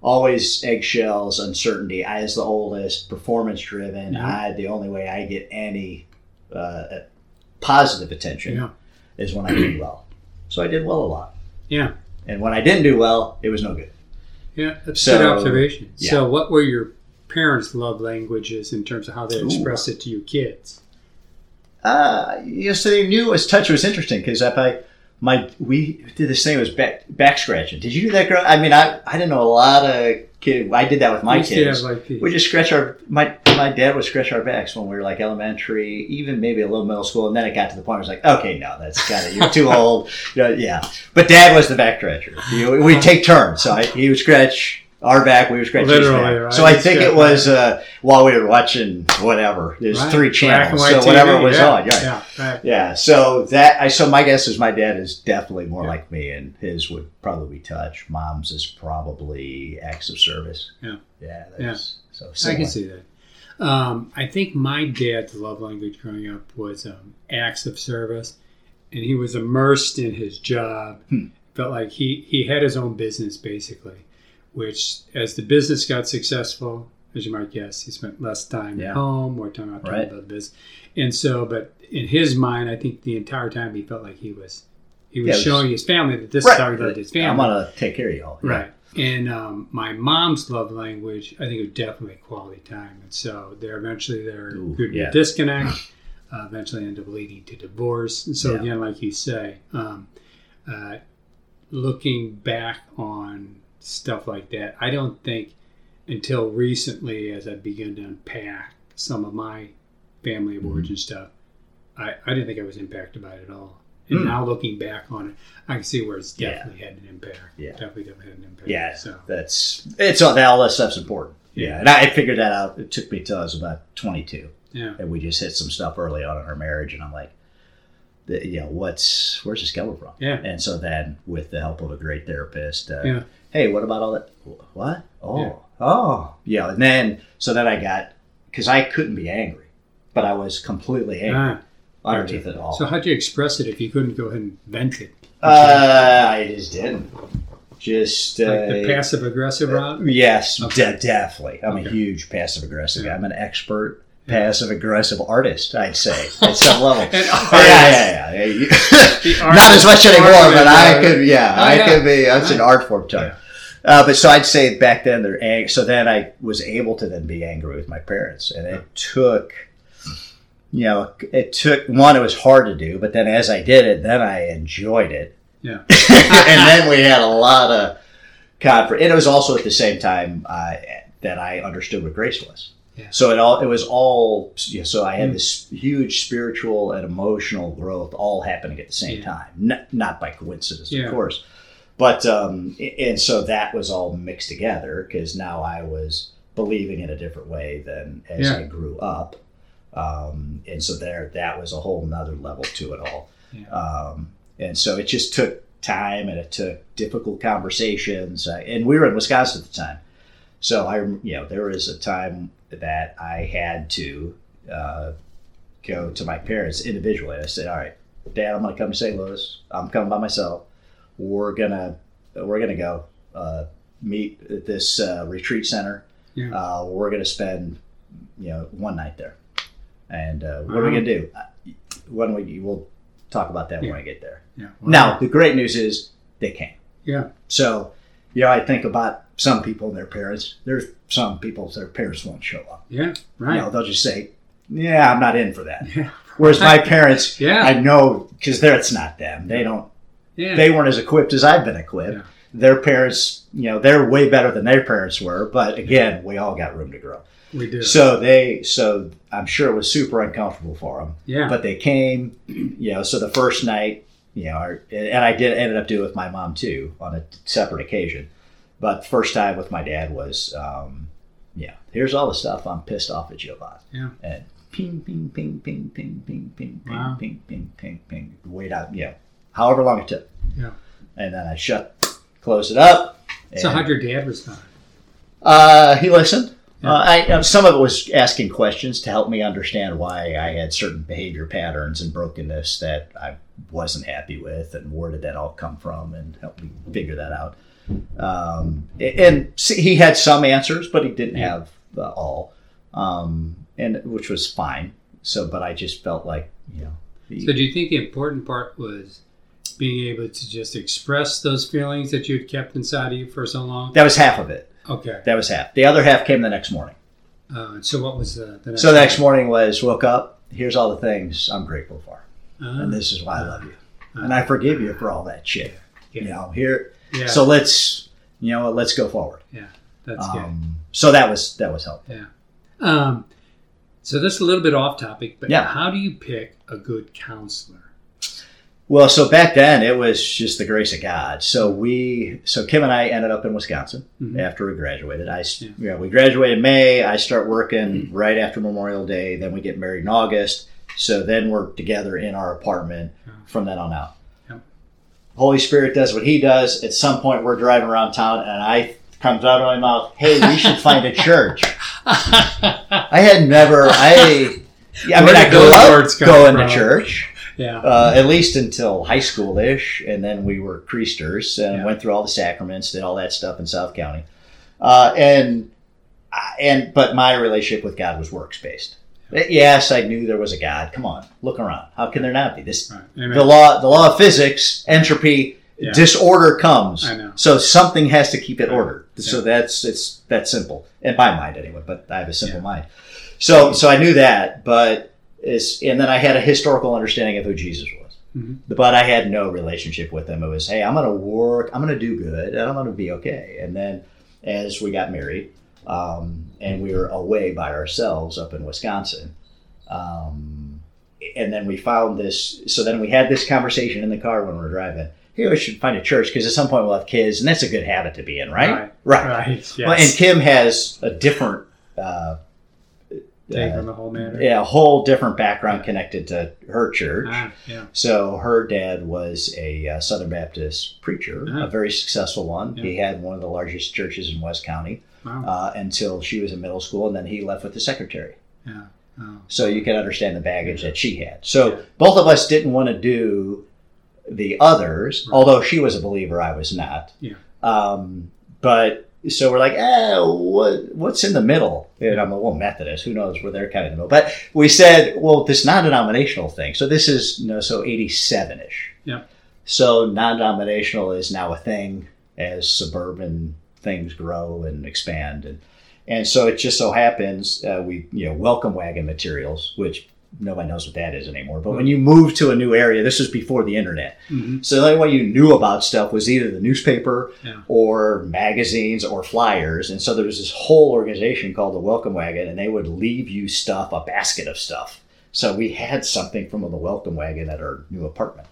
always eggshells, uncertainty. I, as the oldest, performance driven. Yeah. I, the only way I get any uh, positive attention Yeah. Is when I do well. So I did well a lot. Yeah. And when I didn't do well, it was no good. Yeah, that's So- good observation. yeah. So, what were your parents' love languages in terms of how they Ooh. expressed it to you kids? Uh, you know, so they knew it was touch was interesting because if I, my, we did this thing it was back, back scratching. Did you do that, girl? I mean, I, I didn't know a lot of kids. I did that with my We kids. like, We just scratch our my my dad would scratch our backs when we were like elementary, even maybe a little middle school, and then it got to the point where it's like, okay, no, that's got it. You're too old. You know, yeah, but dad was the back scratcher. We'd take turns, so I, he would scratch our back, we would scratch his Literally, back. right? So I think it was uh, while we were watching whatever. There's Right. three channels, so whatever TV, was yeah. on. Yeah. Yeah, right. Yeah, so that I so my guess is my dad is definitely more Yeah. like me, and his would probably be touch. Mom's is probably acts of service. Yeah. yeah, that's, So I can see that. Um, I think my dad's love language growing up was um, acts of service, and he was immersed in his job. Hmm. Felt like he he had his own business basically, which as the business got successful, as you might guess, he spent less time Yeah. at home, more time out talking Right. about the business, and so. But in his mind, I think the entire time he felt like he was he was Yeah, was- showing his family that this Right. is how he loved his family. I'm gonna take care of y'all. Yeah. Right. And um, my mom's love language, I think, was definitely quality time. And so there eventually there Ooh, could be disconnect, uh, eventually end up leading to divorce. And so again, like you say, um, uh, looking back on stuff like that, I don't think until recently, as I began to unpack some of my family of Mhm. origin stuff, I, I didn't think I was impacted by it at all. And Mm. now looking back on it, I can see where it's Yeah. definitely had an impact. Yeah. Definitely, definitely had an impact. Yeah, So, that's it's all that all that stuff's important. Yeah. Yeah, and I figured that out. It took me till I was about 22, yeah. and we just hit some stuff early on in our marriage, and I'm like, the, you know, what's where's this coming from? Yeah. And so then, with the help of a great therapist, uh, Yeah. hey, what about all that? What? Oh, Yeah. oh, yeah. And then, so then I got because I couldn't be angry, but I was completely angry Ah, underneath it all. so how'd you express it if you couldn't go ahead and vent it? uh, I just didn't. Just uh, the passive aggressive route? Yes, Okay. de- definitely. I'm Okay. a huge passive aggressive. Yeah. I'm an expert. Passive aggressive artist. I'd say at some level. Yeah, yeah, yeah, yeah. Not as much anymore, but I could. Yeah, Oh, I yeah. could be. That's an art form term. Uh, but so I'd say back then they're angry. So then I was able to then be angry with my parents, and it took, you know, it took one. It was hard to do, but then as I did it, then I enjoyed it. Yeah. and then we had a lot of conflict. And it was also at the same time uh, that I understood what grace was. Yeah. So it all it was all know, so I had Mm. this huge spiritual and emotional growth all happening at the same Yeah. time, not, not by coincidence, Yeah. of course. But um, and so that was all mixed together because now I was believing in a different way than as Yeah. I grew up, um, and so there that was a whole nother level to it all. Yeah. Um, and so it just took time and it took difficult conversations. Uh, and we were in Wisconsin at the time. So I, you know, there was a time that I had to uh, go to my parents individually. I said, "All right, Dad, I'm going to come to St. Louis. I'm coming by myself. We're gonna we're gonna go uh, meet at this uh, retreat center. Yeah. Uh, we're gonna spend you know one night there. And uh, what are we Uh-huh. gonna do? When we we'll talk about that Yeah. when I get there. Yeah. Now the great news is they came. Yeah. So, you know, I think about some people and their parents. There's some people their parents won't show up. Yeah. Right. You know, they'll just say, "Yeah, I'm not in for that." Yeah. Whereas my parents, Yeah. I know because that's not them. They don't. yeah. They weren't as equipped as I've been equipped. Yeah. Their parents, you know, they're way better than their parents were. But again, we all got room to grow. we do. So they, so I'm sure it was super uncomfortable for them. yeah. But they came, you know. So the first night, you know, our- and I did ended up doing it with my mom too on a separate occasion. But first time with my dad was, um, yeah, here's all the stuff I'm pissed off at you about. Yeah. And ping, ping, ping, ping, ping, ping, ping, wow. ping, ping, ping, ping, ping. Wait out, yeah. However long it took. Yeah. And then I shut, close it up. So how'd your dad respond? Uh, he listened. Uh, I, uh, some of it was asking questions to help me understand why I had certain behavior patterns and brokenness that I wasn't happy with, and where did that all come from, and help me figure that out. Um, and he had some answers, but he didn't have uh, all, um, and which was fine. So, but I just felt like you know, he- So do you think the important part was being able to just express those feelings that you had kept inside of you for so long? that was half of it. Okay. That was half. The other half came the next morning. Uh, so what was the, the next So the next morning was woke up. Here's all the things I'm grateful for. Uh, and this is why I love you. And I forgive you for all that shit. You Yeah. know, here. Yeah. So let's, you know, let's go forward. Yeah, that's good. Um, so that was that was helpful. Yeah. Um, so this is a little bit off topic, but Yeah. how do you pick a good counselor? Well, so back then it was just the grace of God. So we, so Kim and I ended up in Wisconsin Mhm. after we graduated. I, Yeah. you know, we graduated in May. I start working right after Memorial Day. Then we get married in August. So then we're together in our apartment from then on out. Holy Spirit does what He does. At some point, we're driving around town, and I comes out of my mouth, "Hey, we should find a church." I had never. I. Yeah, I Where mean, I grew up going from? to church yeah. uh, at least until high school ish, and then we were creasters and Yeah. went through all the sacraments, did all that stuff in South County, uh, and and but my relationship with God was works based. Yes, I knew there was a God. Come on, look around. How can there not be? This Right. The law the law of physics entropy Yeah. disorder comes. I know. So something has to keep it Yeah. ordered. So Yeah. that's it's that simple in my mind anyway. But I have a simple mind. So so I knew that, but it's and then I had a historical understanding of who Jesus was. Mhm. But I had no relationship with him. It was hey, I'm going to work, I'm going to do good, and I'm going to be okay. And then as we got married, um, and we were away by ourselves up in Wisconsin. Um, and then we found this. So then we had this conversation in the car when we were driving. Hey, we should find a church because at some point we'll have kids, and that's a good habit to be in, right? Right. Right. Yes. Well, and Kim has a different, uh, Take uh, from the whole matter. yeah, a whole different background connected to her church. Ah, yeah. So her dad was a uh, Southern Baptist preacher, Ah. a very successful one. Yeah. He had one of the largest churches in West County Wow. uh, until she was in middle school, and then he left with the secretary. yeah. Oh. So you can understand the baggage that she had. So Yeah. both of us didn't want to do the others, Right. although she was a believer, I was not. Yeah. Um, but so we're like, eh, what, what's in the middle? And I'm a little Methodist. Who knows where they're kind of in the middle? But we said, well, this non-denominational thing. So this is you know, so 87 ish. Yeah. So non-denominational is now a thing as suburban things grow and expand. And and so it just so happens uh, we you know welcome wagon materials which nobody knows what that is anymore. But when you move to a new area this was before the internet. Mhm. so the only way you knew about stuff was either the newspaper Yeah. or magazines or flyers. And so there was this whole organization called the welcome wagon and they would leave you stuff a basket of stuff. So we had something from the welcome wagon at our new apartment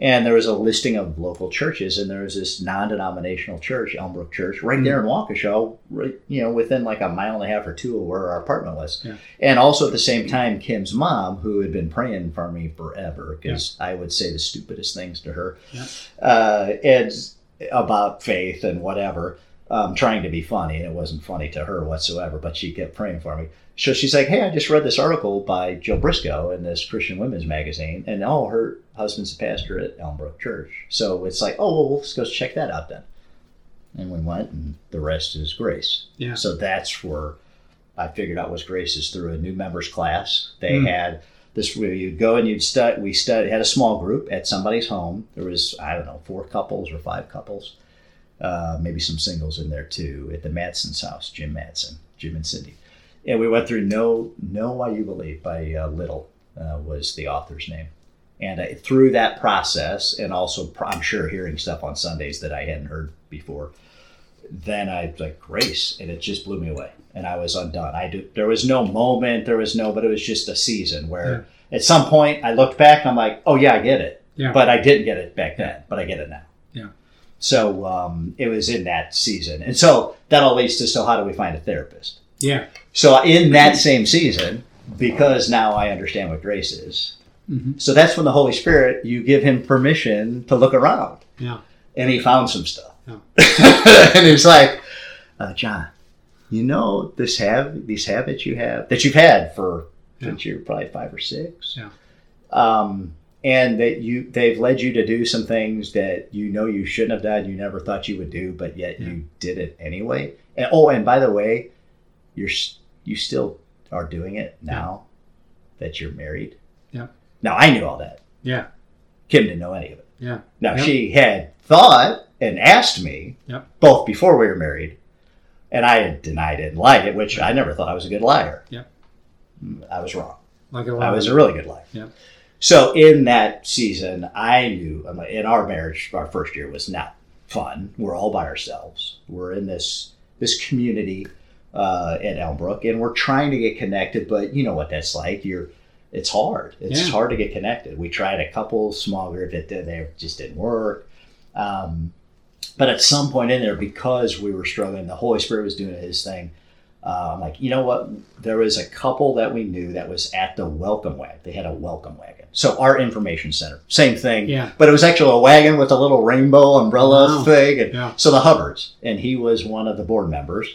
and there was a listing of local churches, and there was this non-denominational church, Elmbrook Church, right there in Waukesha, right, you know, within like a mile and a half or two of where our apartment was. Yeah. And also at the same time, Kim's mom, who had been praying for me forever, because I would say the stupidest things to her, Yeah. uh, and about faith and whatever. Um, trying to be funny, and it wasn't funny to her whatsoever. But she kept praying for me. So she's like, "Hey, I just read this article by Jill Briscoe in this Christian Women's magazine, and oh, her husband's a pastor at Elmbrook Church. So it's like, oh, well, let's go check that out then." And we went, and the rest is grace. Yeah. So that's where I figured out was grace is through a new members class. They Mm. had this where you'd go and you'd study. We studied had a small group at somebody's home. There was I don't know four couples or five couples, uh, maybe some singles in there too at the Matson's house. Jim Matson, Jim and Cindy, and we went through No Know Why You Believe" by uh, Little uh, was the author's name. And through that process, and also I'm sure hearing stuff on Sundays that I hadn't heard before, then I was like grace, and it just blew me away, and I was undone. I do, there was no moment, there was no, but it was just a season where at some point I looked back and I'm like, oh yeah, I get it, Yeah. but I didn't get it back then, but I get it now. So um, it was in that season, and so that all leads to so how do we find a therapist? Yeah. So in that same season, because now I understand what grace is, Mhm. so that's when the Holy Spirit you give him permission to look around Yeah. and he found some stuff. Yeah. and he's like, uh, John, you know this have these habits you have that you've had for Yeah. since you're probably five or six. Yeah. Um, and that you they've led you to do some things that you know you shouldn't have done, you never thought you would do, but yet Yeah. you did it anyway. And oh, and by the way, you're you still are doing it now that you're married. Yeah. Now I knew all that. Yeah. Kim didn't know any of it. Yeah. Now Yep. she had thought and asked me Yep. both before we were married, and I had denied it and lied it, which I never thought I was a good liar. Yep. Mm, I was wrong. Like a I lot. was a really good liar. Yep. So in that season, I knew in our marriage, our first year was not fun. We're all by ourselves. We're in this this community uh, at Elmbrook, and we're trying to get connected. But you know what that's like. You're it's hard. It's Yeah. hard to get connected. We tried a couple small group that they just didn't work. Um, but at some point in there, because we were struggling, the Holy Spirit was doing His thing. Uh, I'm like, you know what? There was a couple that we knew that was at the welcome wagon. They had a welcome wagon. So our information center, same thing. Yeah. But it was actually a wagon with a little rainbow umbrella Wow. thing. And Yeah. So the Hubbards, and he was one of the board members.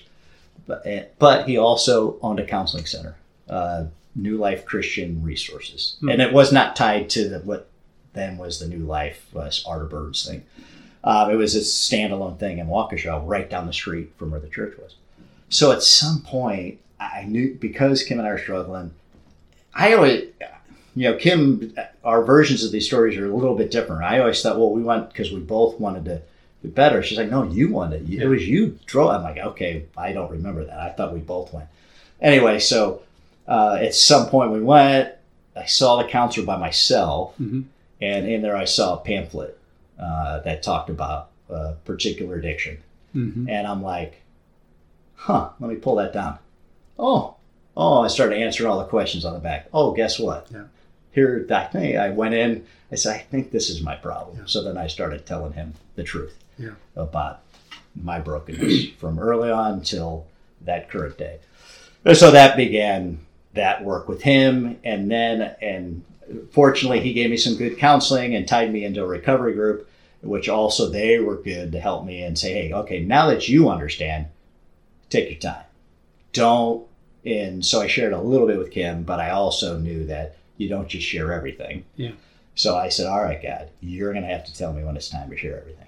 But, eh, but he also owned a counseling center, uh, New Life Christian Resources. Hmm. And it was not tied to the, what then was the New Life uh, Art of Birds thing. Um, it was a standalone thing in Waukesha, right down the street from where the church was. So at some point, I knew because Kim and I are struggling. I always, you know, Kim, our versions of these stories are a little bit different. I always thought, well, we went because we both wanted to be better. She's like, no, you wanted. It Yeah. was you drove. I'm like, okay, I don't remember that. I thought we both went. Anyway, so uh, at some point we went. I saw the counselor by myself, Mhm. and in there I saw a pamphlet uh, that talked about a particular addiction. Mhm. And I'm like, huh, let me pull that down. Oh, oh, I started answering all the questions on the back. Oh, guess what? Yeah. Here, that thing, I went in, I said, I think this is my problem. Yeah. So then I started telling him the truth Yeah. about my brokenness from early on till that current day. And so that began that work with him. And then, and fortunately, he gave me some good counseling and tied me into a recovery group, which also they were good to help me and say, hey, okay, now that you understand, take your time. Don't. And so I shared a little bit with Kim, but I also knew that you don't just share everything. Yeah. So I said, all right, God, you're going to have to tell me when it's time to share everything.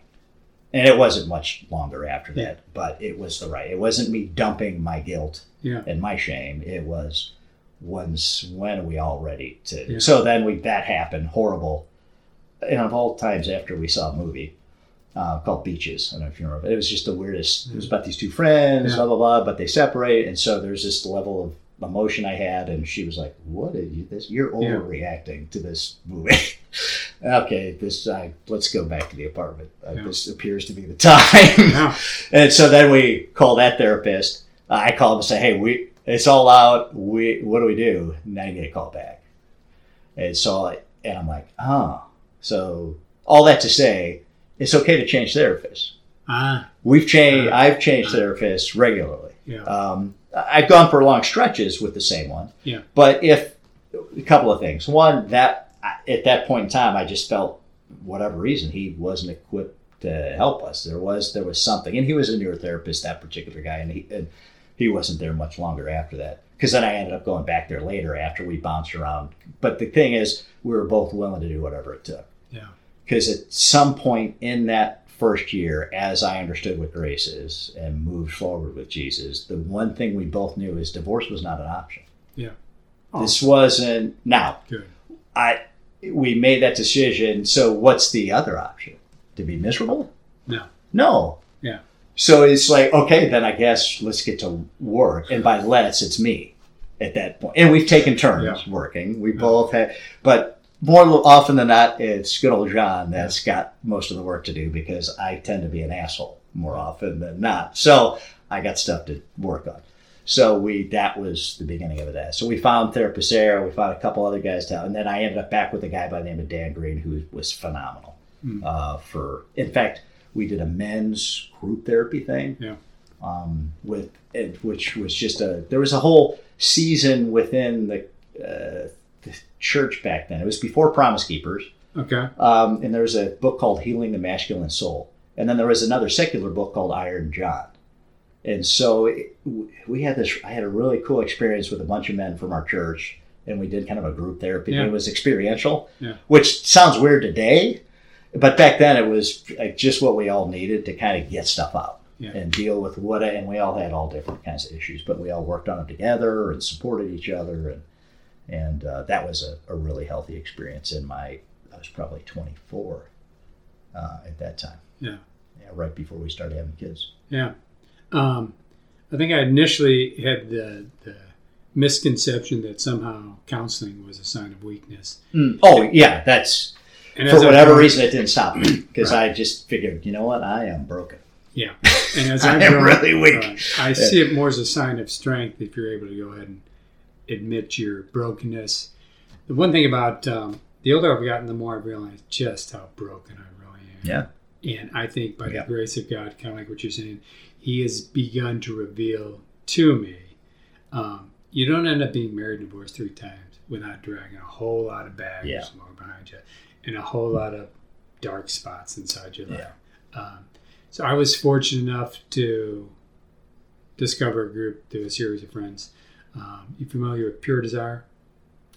And it wasn't much longer after Yeah. that, but it was the right. It wasn't me dumping my guilt Yeah. and my shame. It was once when are we all ready to? Yeah. So then we that happened horrible. And of all times after we saw a movie uh, called Beaches, I don't know if you remember. It was just the weirdest. It was about these two friends, Yeah. blah blah blah, but they separate, and so there's this level of emotion I had, and she was like, "What are you? This you're Yeah. overreacting to this movie." okay, this uh, let's go back to the apartment. Uh, Yeah. This appears to be the time. Yeah. And so then we call that therapist. Uh, I call him and say, "Hey, we it's all out. We what do we do?" And I get a call back. And so, I- and I'm like, "Oh." So all that to say, it's okay to change therapists. Ah. We've changed. I've changed therapists regularly. Yeah. Um, I've gone for long stretches with the same one. Yeah. But if a couple of things, one that at that point in time, I just felt whatever reason he wasn't equipped to help us. There was there was something, and he was a neurotherapist, that particular guy, and he and he wasn't there much longer after that. Because then I ended up going back there later after we bounced around. But the thing is, we were both willing to do whatever it took. Yeah. Because at some point in that first year, as I understood what grace is and moved forward with Jesus, the one thing we both knew is divorce was not an option. Yeah. This wasn't now. Good. I we made that decision. So what's the other option? To be miserable? No. No. Yeah. So it's like, okay, then I guess let's get to work. And by let's, it's me at that point. And we've taken turns working. We both have, but more often than not, it's good old John that's got most of the work to do because I tend to be an asshole more often than not. So I got stuff to work on. So we that was the beginning of that. So we found therapists there. We found a couple other guys down, and then I ended up back with a guy by the name of Dan Green who was phenomenal. Hmm. Uh, for in fact, we did a men's group therapy thing. Yeah. Um, with it, which was just a there was a whole season within the, uh, the church back then. It was before Promise Keepers. Okay. Um, and there was a book called Healing the Masculine Soul. And then there was another secular book called Iron John. And so it, we had this, I had a really cool experience with a bunch of men from our church. And we did kind of a group therapy. Yeah. It was experiential, Yeah. which sounds weird today. But back then it was like just what we all needed to kind of get stuff out Yeah. and deal with what, and we all had all different kinds of issues, but we all worked on them together and supported each other. And, and uh, that was a, a really healthy experience in my I was probably 24 uh, at that time. Yeah. Yeah, right before we started having kids. Yeah. Um, I think I initially had the, the misconception that somehow counseling was a sign of weakness. Oh yeah, that's And for as I- whatever reason it didn't stop me because Right. I just figured, you know what, I am broken. Yeah. And as I I am grow, really weak. uh, I see it more as a sign of strength if you're able to go ahead and admit your brokenness. The one thing about um, the older I've gotten, the more I've realized just how broken I really am. Yeah. And I think by Yeah. the grace of God, kind of like what you're saying, He has begun to reveal to me. Um, you don't end up being married and divorced three times without dragging a whole lot of baggage Yeah. along behind you and a whole lot of dark spots inside your life. Yeah. Um, so I was fortunate enough to discover a group through a series of friends. Um, you familiar with Pure Desire?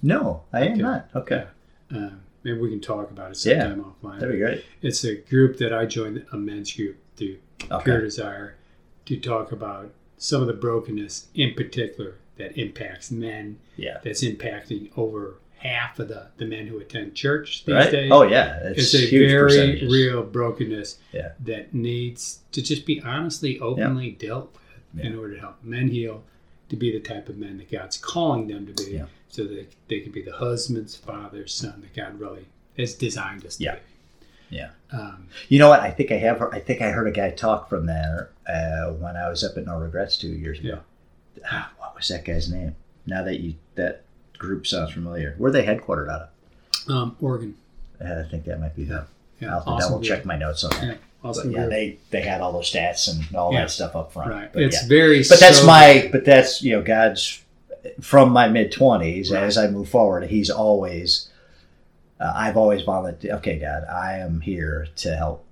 No, I am Okay. not. Okay, Um, maybe we can talk about it Yeah. sometime offline. that'd be great. It's a group that I joined, a men's group through Pure Desire, to talk about some of the brokenness in particular that impacts men, yeah, that's impacting over half of the, the men who attend church these right. days. Oh yeah, it's, it's a very percentages. real brokenness Yeah. that needs to just be honestly, openly dealt with in order to help men heal, to be the type of men that God's calling them to be, Yeah. so that they can be the husbands, fathers, son that God really has designed us to Yeah. be. Yeah. Um, You know what? I think I have. I think I heard a guy talk from there uh, when I was up at No Regrets two years ago. Ah, what was that guy's name? Now that you that group sounds familiar. Where are they headquartered out of? um, Oregon. Uh, I think that might be them. Yeah, I'll awesome double check my notes on that. Awesome yeah, group. they they had all those stats and all Yeah. that stuff up front. right. But it's yeah. very. But that's sober. my. But that's you know God's from my mid twenties as I move forward. He's always. Uh, I've always volunteered. Okay, God, I am here to help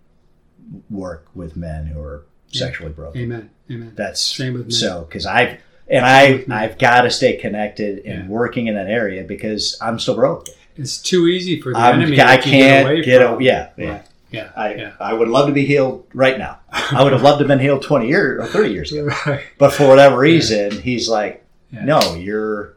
work with men who are sexually broken. Amen. Amen. That's Same with me. so because I've and I I've got to stay connected and working in that area because I'm still broke. It's too easy for the I'm, enemy. I can't away get, a, yeah, yeah. Right. Yeah. I yeah. I would love to be healed right now. I would have loved to have been healed 20 years or 30 years ago. Right. But for whatever reason, he's like, Yeah. no, you're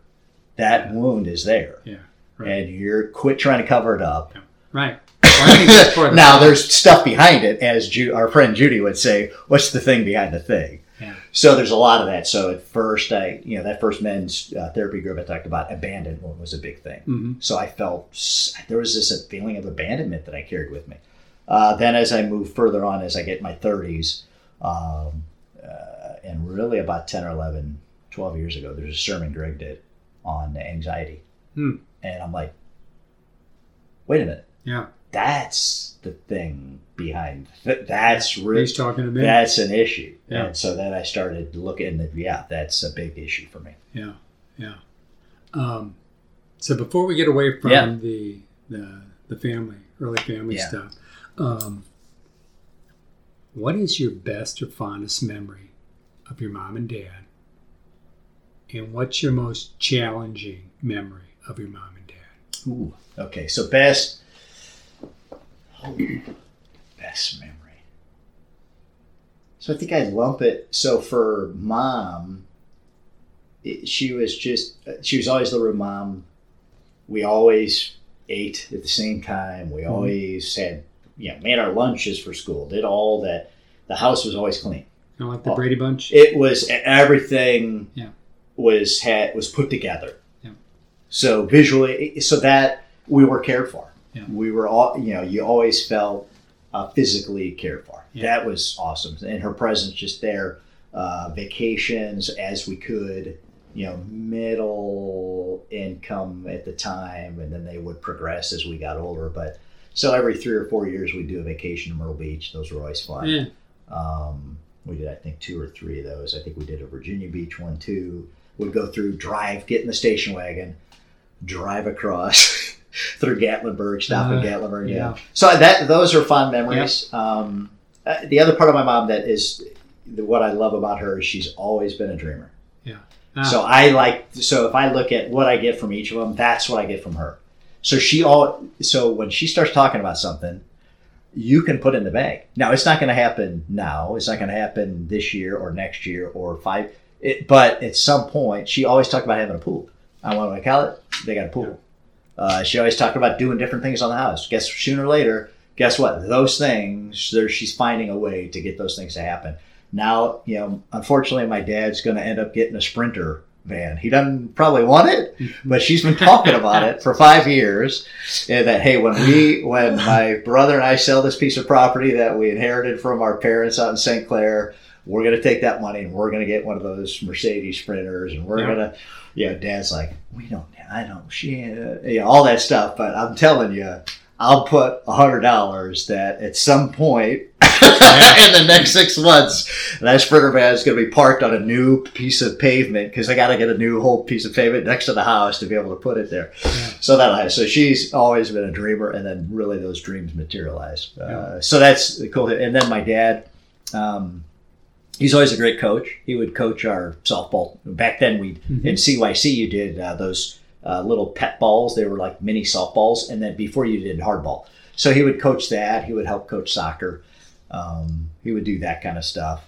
that wound is there, Yeah. Right. and you're quit trying to cover it up. Right. Well, I think that's part of the now there's stuff behind it, as Ju- our friend Judy would say. What's the thing behind the thing? Yeah. So there's a lot of that. So at first, I you know that first men's uh, therapy group I talked about, abandonment was a big thing. Mhm. So I felt there was this a feeling of abandonment that I carried with me. Uh, then as I move further on, as I get my 30s, um, uh, and really about 10 or 11, 12 years ago, there's a sermon Greg did on anxiety. Hmm. And I'm like, wait a minute, Yeah. that's the thing behind, th- that's really, He's talking to me. that's an issue. Yeah. And so then I started looking at, yeah, that's a big issue for me. Yeah, yeah. Um, so before we get away from Yeah. the, the the family, early family Yeah. stuff, um, What is your best or fondest memory of your mom and dad? And what's your most challenging memory of your mom and dad? Ooh. Okay. So best. best memory. So I think I'd lump it. So for mom, it, she was just she was always the room mom. We always ate at the same time. We Mhm. always had you know made our lunches for school. Did all that. The house was always clean. Know, like the Oh. Brady Bunch? It was everything. Yeah. Was had was put together. Yeah. So visually, so that we were cared for. Yeah. We were all you know. You always felt uh, physically cared for. Yeah. That was awesome, and her presence just there. Uh, vacations as we could. You know, middle income at the time, and then they would progress as we got older. But so every three or four years, we'd do a vacation to Myrtle Beach. Those were always fun. Yeah. Um, we did, I think, two or three of those. I think we did a Virginia Beach one too. We'd go through, drive, get in the station wagon, drive across through Gatlinburg, stop Uh, in Gatlinburg. Yeah. yeah. So that those are fun memories. Um, uh, the other part of my mom that is what I love about her is she's always been a dreamer. Ah, So I like so if I look at what I get from each of them, that's what I get from her. So she all so when she starts talking about something, you can put in the bank. Now it's not going to happen now. It's not going to happen this year or next year or five. It, but at some point, she always talked about having a pool. I want to call it. They got a pool. Uh, she always talked about doing different things on the house. Guess sooner or later, guess what? Those things, there, she's finding a way to get those things to happen. Now, you know, unfortunately, my dad's going to end up getting a Sprinter van. He doesn't probably want it, but she's been talking about it for five years. And that hey, when we, when my brother and I sell this piece of property that we inherited from our parents out in St. Clair, we're going to take that money and we're going to get one of those Mercedes Sprinters, and we're Yeah. going to, yeah. Dad's like, we don't, I don't, she, uh, yeah, all that stuff. But I'm telling you, I'll put a hundred dollars that at some point in the next six months, that Sprinter van is going to be parked on a new piece of pavement because I got to get a new whole piece of pavement next to the house to be able to put it there. Yeah. So that so she's always been a dreamer, and then really those dreams materialize. Uh, so that's the cool. And then my dad. Um, He's always a great coach. He would coach our softball. Back then, we Mhm. in CYC you did uh, those uh, little pet balls. They were like mini softballs, and then before you did hardball. So he would coach that. He would help coach soccer. Um, he would do that kind of stuff,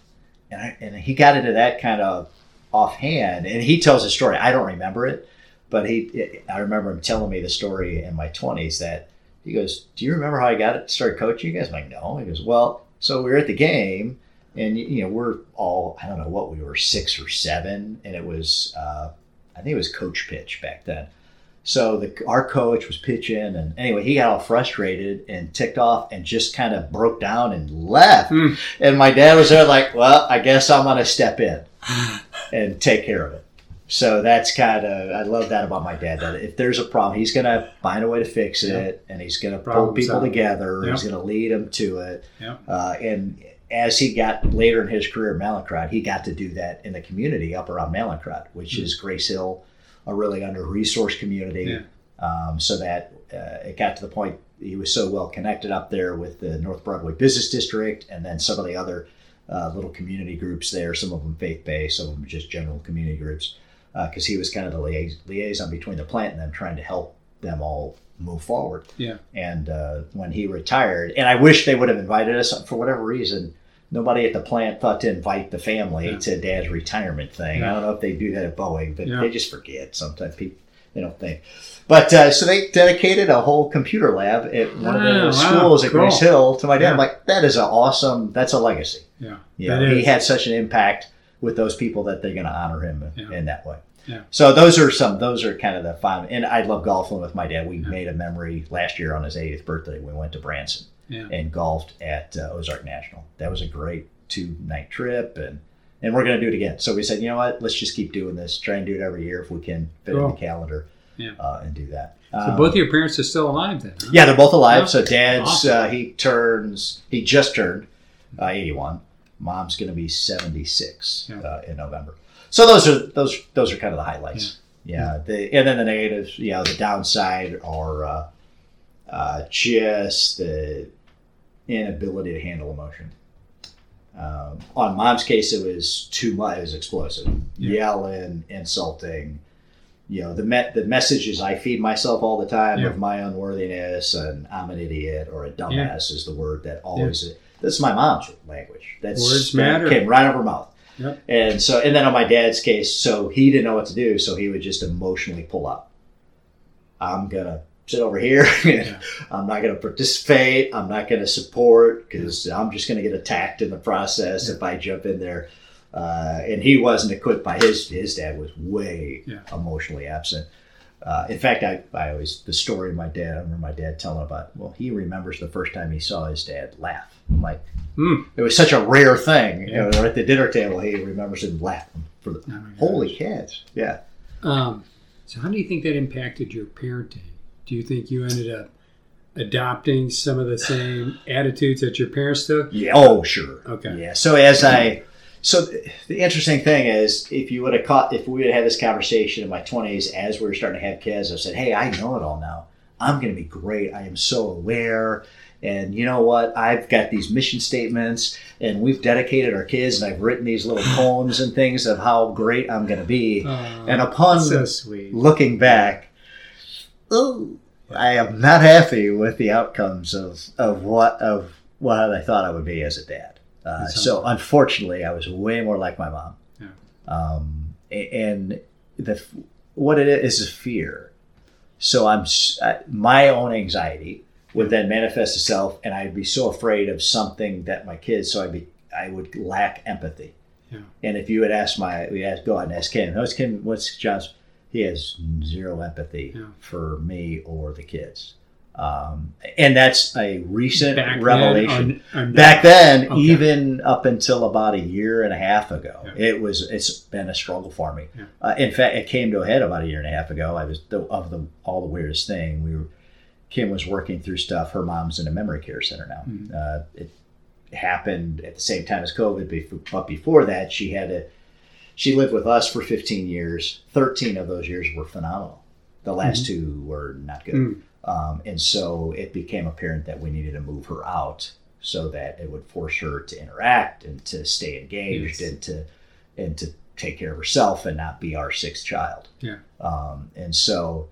and I, and he got into that kind of offhand. And he tells a story. I don't remember it, but he I remember him telling me the story in my twenties that he goes, "Do you remember how I got it? Started coaching you guys?" I'm like, "No." He goes, "Well, so we were at the game." And you know we're all I don't know what we were six or seven, and it was uh, I think it was coach pitch back then. So the our coach was pitching, and anyway, he got all frustrated and ticked off, and just kind of broke down and left. Hmm. And my dad was there, like, "Well, I guess I'm gonna step in and take care of it." So that's kind of I love that about my dad. That if there's a problem, he's gonna find a way to fix it, and he's gonna pull people together. Yeah. He's gonna lead them to it. Yeah. Uh, and as he got later in his career at Mallinckrodt, he got to do that in the community up around Mallinckrodt, which is Grace Hill, a really under-resourced community. Yeah. Um, so that uh, it got to the point he was so well connected up there with the North Broadway Business District, and then some of the other uh, little community groups there. Some of them faith-based, some of them just general community groups, because he was kind of the liais- liaison between the plant and them, trying to help them all move forward. Yeah. And uh, when he retired, and I wish they would have invited us for whatever reason. Nobody at the plant thought to invite the family Yeah. to Dad's retirement thing. Yeah. I don't know if they do that at Boeing, but Yeah. they just forget sometimes. People they don't think. But uh, so they dedicated a whole computer lab at one of the wow, schools at cool. Grace Hill to my dad. I'm like, that is an awesome. That's a legacy. Yeah. Yeah. He had such an impact with those people that they're going to honor him in that way. Yeah. So those are some. Those are kind of the fun. And I love golfing with my dad. We Yeah. made a memory last year on his 80th birthday. We went to Branson Yeah. and golfed at uh, Ozark National. That was a great two night trip, and and we're going to do it again. So we said, you know what? Let's just keep doing this. Try and do it every year if we can fit in the calendar. Yeah. Uh, and do that. So Um, both of your parents are still alive then? huh? yeah, they're both alive. Yeah. So dad's Awesome. uh, he turns he just turned uh, 81. Mom's going to be 76 Yeah. uh, in November. So those are those those are kind of the highlights. Yeah. The, and then the negatives, you know, the downside are uh, uh, just the inability to handle emotion. Um, on mom's case, it was too much. It was explosive, Yeah. yelling, insulting. You know, the me- the messages I feed myself all the time Yeah. of my unworthiness and I'm an idiot or a dumbass Yeah. is the word that always. That's my mom's language. That's Words that matter. Came right out of her mouth. Yep. And so, and then on my dad's case, so he didn't know what to do, so he would just emotionally pull up. I'm gonna sit over here. Yeah. I'm not gonna participate. I'm not gonna support because I'm just gonna get attacked in the process Yeah. if I jump in there. Uh, and he wasn't equipped by his his dad was way emotionally absent. Uh, in fact, I, I always the story of my dad. I remember my dad telling about. Well, he remembers the first time he saw his dad laugh. I'm like, Hmm. it was such a rare thing. Yeah. You know, at the dinner table, he remembers him laughing for the Oh my holy cats. Yeah. Um, so, how do you think that impacted your parenting? Do you think you ended up adopting some of the same attitudes that your parents took? Yeah. Oh, sure. Okay. Yeah. So as I, so the interesting thing is, if you would have caught, if we would have had this conversation in my twenties as we were starting to have kids, I said, "Hey, I know it all now. I'm going to be great. I am so aware." And you know what? I've got these mission statements, and we've dedicated our kids, and I've written these little poems and things of how great I'm going to be. Uh, and upon so looking back, ooh, I am not happy with the outcomes of, of what of what I thought I would be as a dad. Uh, so unfortunately, I was way more like my mom. Yeah. Um, and the what it is is fear. So I'm uh, my own anxiety would then manifest itself, and I'd be so afraid of something that my kids. So I'd be I would lack empathy. Yeah. And if you would ask my, we ask go out and ask Ken, what's Ken, what's John's? He has zero empathy Yeah. for me or the kids. Um, and that's a recent Back revelation. or- or not? Back then, Okay. even up until about a year and a half ago, Yeah. it was it's been a struggle for me. Yeah. Uh, in fact, it came to a head about a year and a half ago. I was the, of the all the weirdest thing. We were Kim was working through stuff. Her mom's in a memory care center now. Mhm. Uh, it happened at the same time as COVID, but before that, she had a she lived with us for 15 years. 13 of those years were phenomenal. The last two were not good. Mm. Um, and so it became apparent that we needed to move her out so that it would force her to interact and to stay engaged Yes. and to and to take care of herself and not be our sixth child. Yeah. Um, and so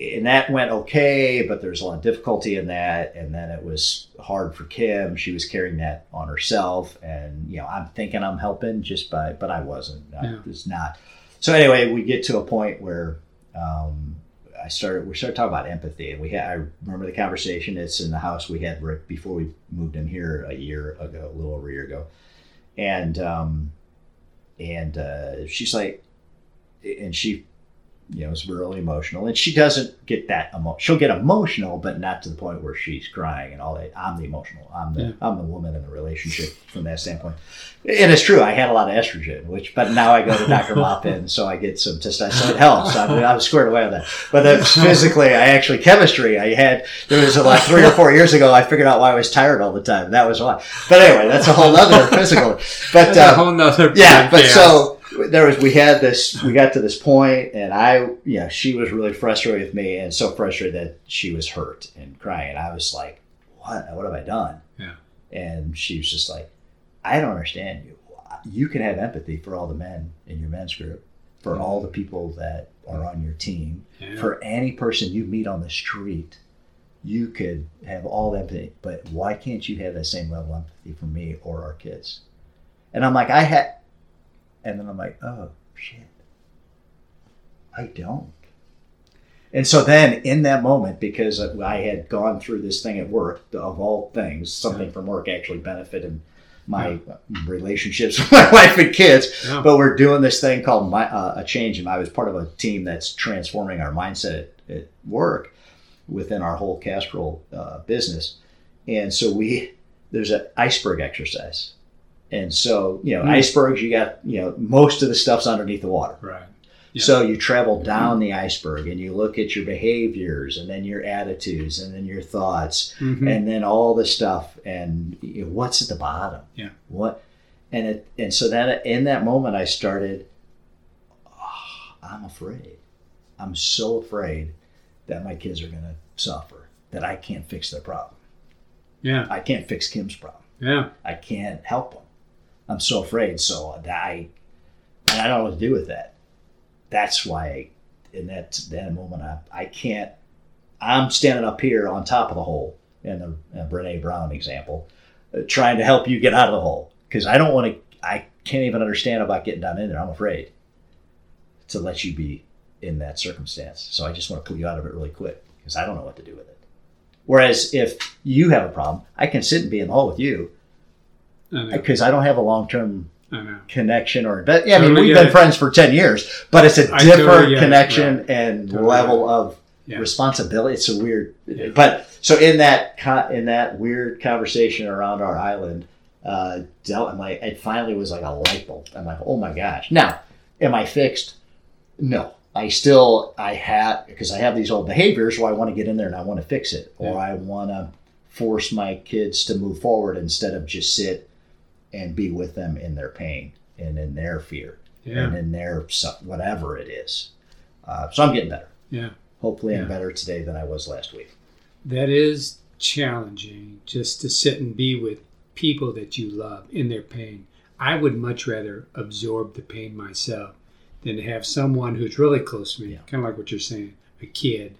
and that went okay, but there's a lot of difficulty in that. And then it was hard for Kim. She was carrying that on herself. And, you know, I'm thinking I'm helping just by, but I wasn't. I Yeah. was not. So anyway, we get to a point where um, I started, we started talking about empathy. And we had, I remember the conversation. It's in the house we had right before we moved in here a year ago, a little over a year ago. And, um, and uh, she's like, and she you know, is really emotional, and she doesn't get that emo- She'll get emotional, but not to the point where she's crying and all that. I'm the emotional. I'm the Yeah. I'm the woman in the relationship from that standpoint. And it's true. I had a lot of estrogen, which, but now I go to Dr. Lopin, so I get some testosterone. So it helps. I'm, I'm squared away with that. But then physically, I actually chemistry. I had there was like three or four years ago. I figured out why I was tired all the time. That was why. But anyway, that's a whole other physical. But That's a uh, whole nother yeah but so there was we had this we got to this point and i you know she was really frustrated with me and so frustrated that she was hurt and crying. And i was like what? What have i done? Yeah. and she was just like i don't understand you. You can have empathy for all the men in your men's group for all the people that are on your team. Yeah. for any person you meet on the street you could have all empathy but why can't you have that same level of empathy for me or our kids? And i'm like i had and then i'm like oh shit. I don't. And so then in that moment because i had gone through this thing at work of all things something from work actually benefited my relationships with my wife and kids. Yeah. but we're doing this thing called my, uh, a change. And i was part of a team that's transforming our mindset at, at work within our whole casserole uh, business. And so we there's an iceberg exercise and so you know Hmm. icebergs you got you know most of the stuff's underneath the water right. Yeah. so you travel down the iceberg and you look at your behaviors and then your attitudes and then your thoughts Mhm. and then all the stuff and you know, what's at the bottom Yeah. what and it and so then in that moment i started "Oh, i'm afraid i'm so afraid that my kids are going to suffer that i can't fix their problem yeah. i can't fix kim's problem Yeah. I can't help them. I'm so afraid. So I, and I don't know what to do with that. That's why, in that that moment, I, I can't. I'm standing up here on top of the hole in the uh, Brene Brown example, uh, trying to help you get out of the hole because I don't want to. I can't even understand about getting down in there. I'm afraid to let you be in that circumstance. So I just want to pull you out of it really quick because I don't know what to do with it. Whereas if you have a problem, I can sit and be in the hole with you. Because I don't have a long term connection or but yeah, I mean Totally we've been it. friends for ten years, but it's a different totally connection right. and Totally level of Yeah. responsibility. It's a weird, Yeah. but so in that in that weird conversation around our island, uh, dealt I'm like it finally was like a light bulb. I'm like, oh my gosh. Now, am I fixed? No. I still I had because I have these old behaviors where I want to get in there and I want to fix it, or I want to force my kids to move forward instead of just sit and be with them in their pain and in their fear Yeah. and in their whatever it is. Uh, so I'm getting better. Yeah. Hopefully, I'm better today than I was last week. That is challenging just to sit and be with people that you love in their pain. I would much rather absorb the pain myself than to have someone who's really close to me, Yeah. kind of like what you're saying, a kid,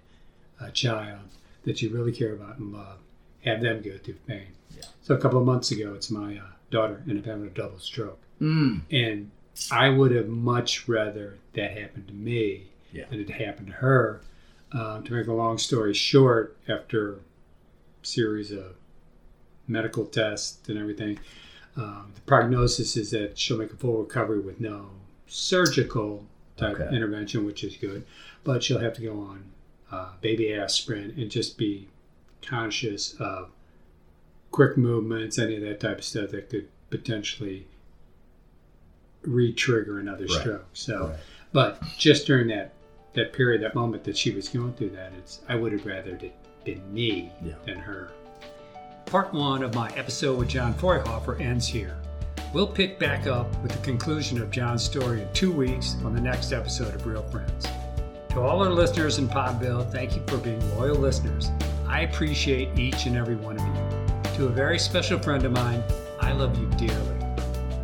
a child that you really care about and love, have them go through pain. Yeah. So a couple of months ago, it's my uh, daughter ended up having a double stroke. Mm. And I would have much rather that happened to me Yeah. than it happened to her. Um, to make a long story short, after a series of medical tests and everything, um, the prognosis is that she'll make a full recovery with no surgical type Okay. intervention, which is good, but she'll have to go on uh, baby aspirin and just be conscious of quick movements, any of that type of stuff that could potentially re-trigger another Right. stroke. So, Right. but just during that that period, that moment that she was going through that, it's I would have rather it been me Yeah. than her. Part one of my episode with John Fraunhofer ends here. We'll pick back up with the conclusion of John's story in two weeks on the next episode of Real Friends. To all our listeners in Podville, thank you for being loyal listeners. I appreciate each and every one of you. To a very special friend of mine, I love you dearly.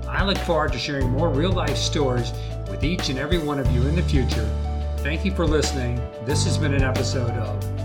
I look forward to sharing more real life stories with each and every one of you in the future. Thank you for listening. This has been an episode of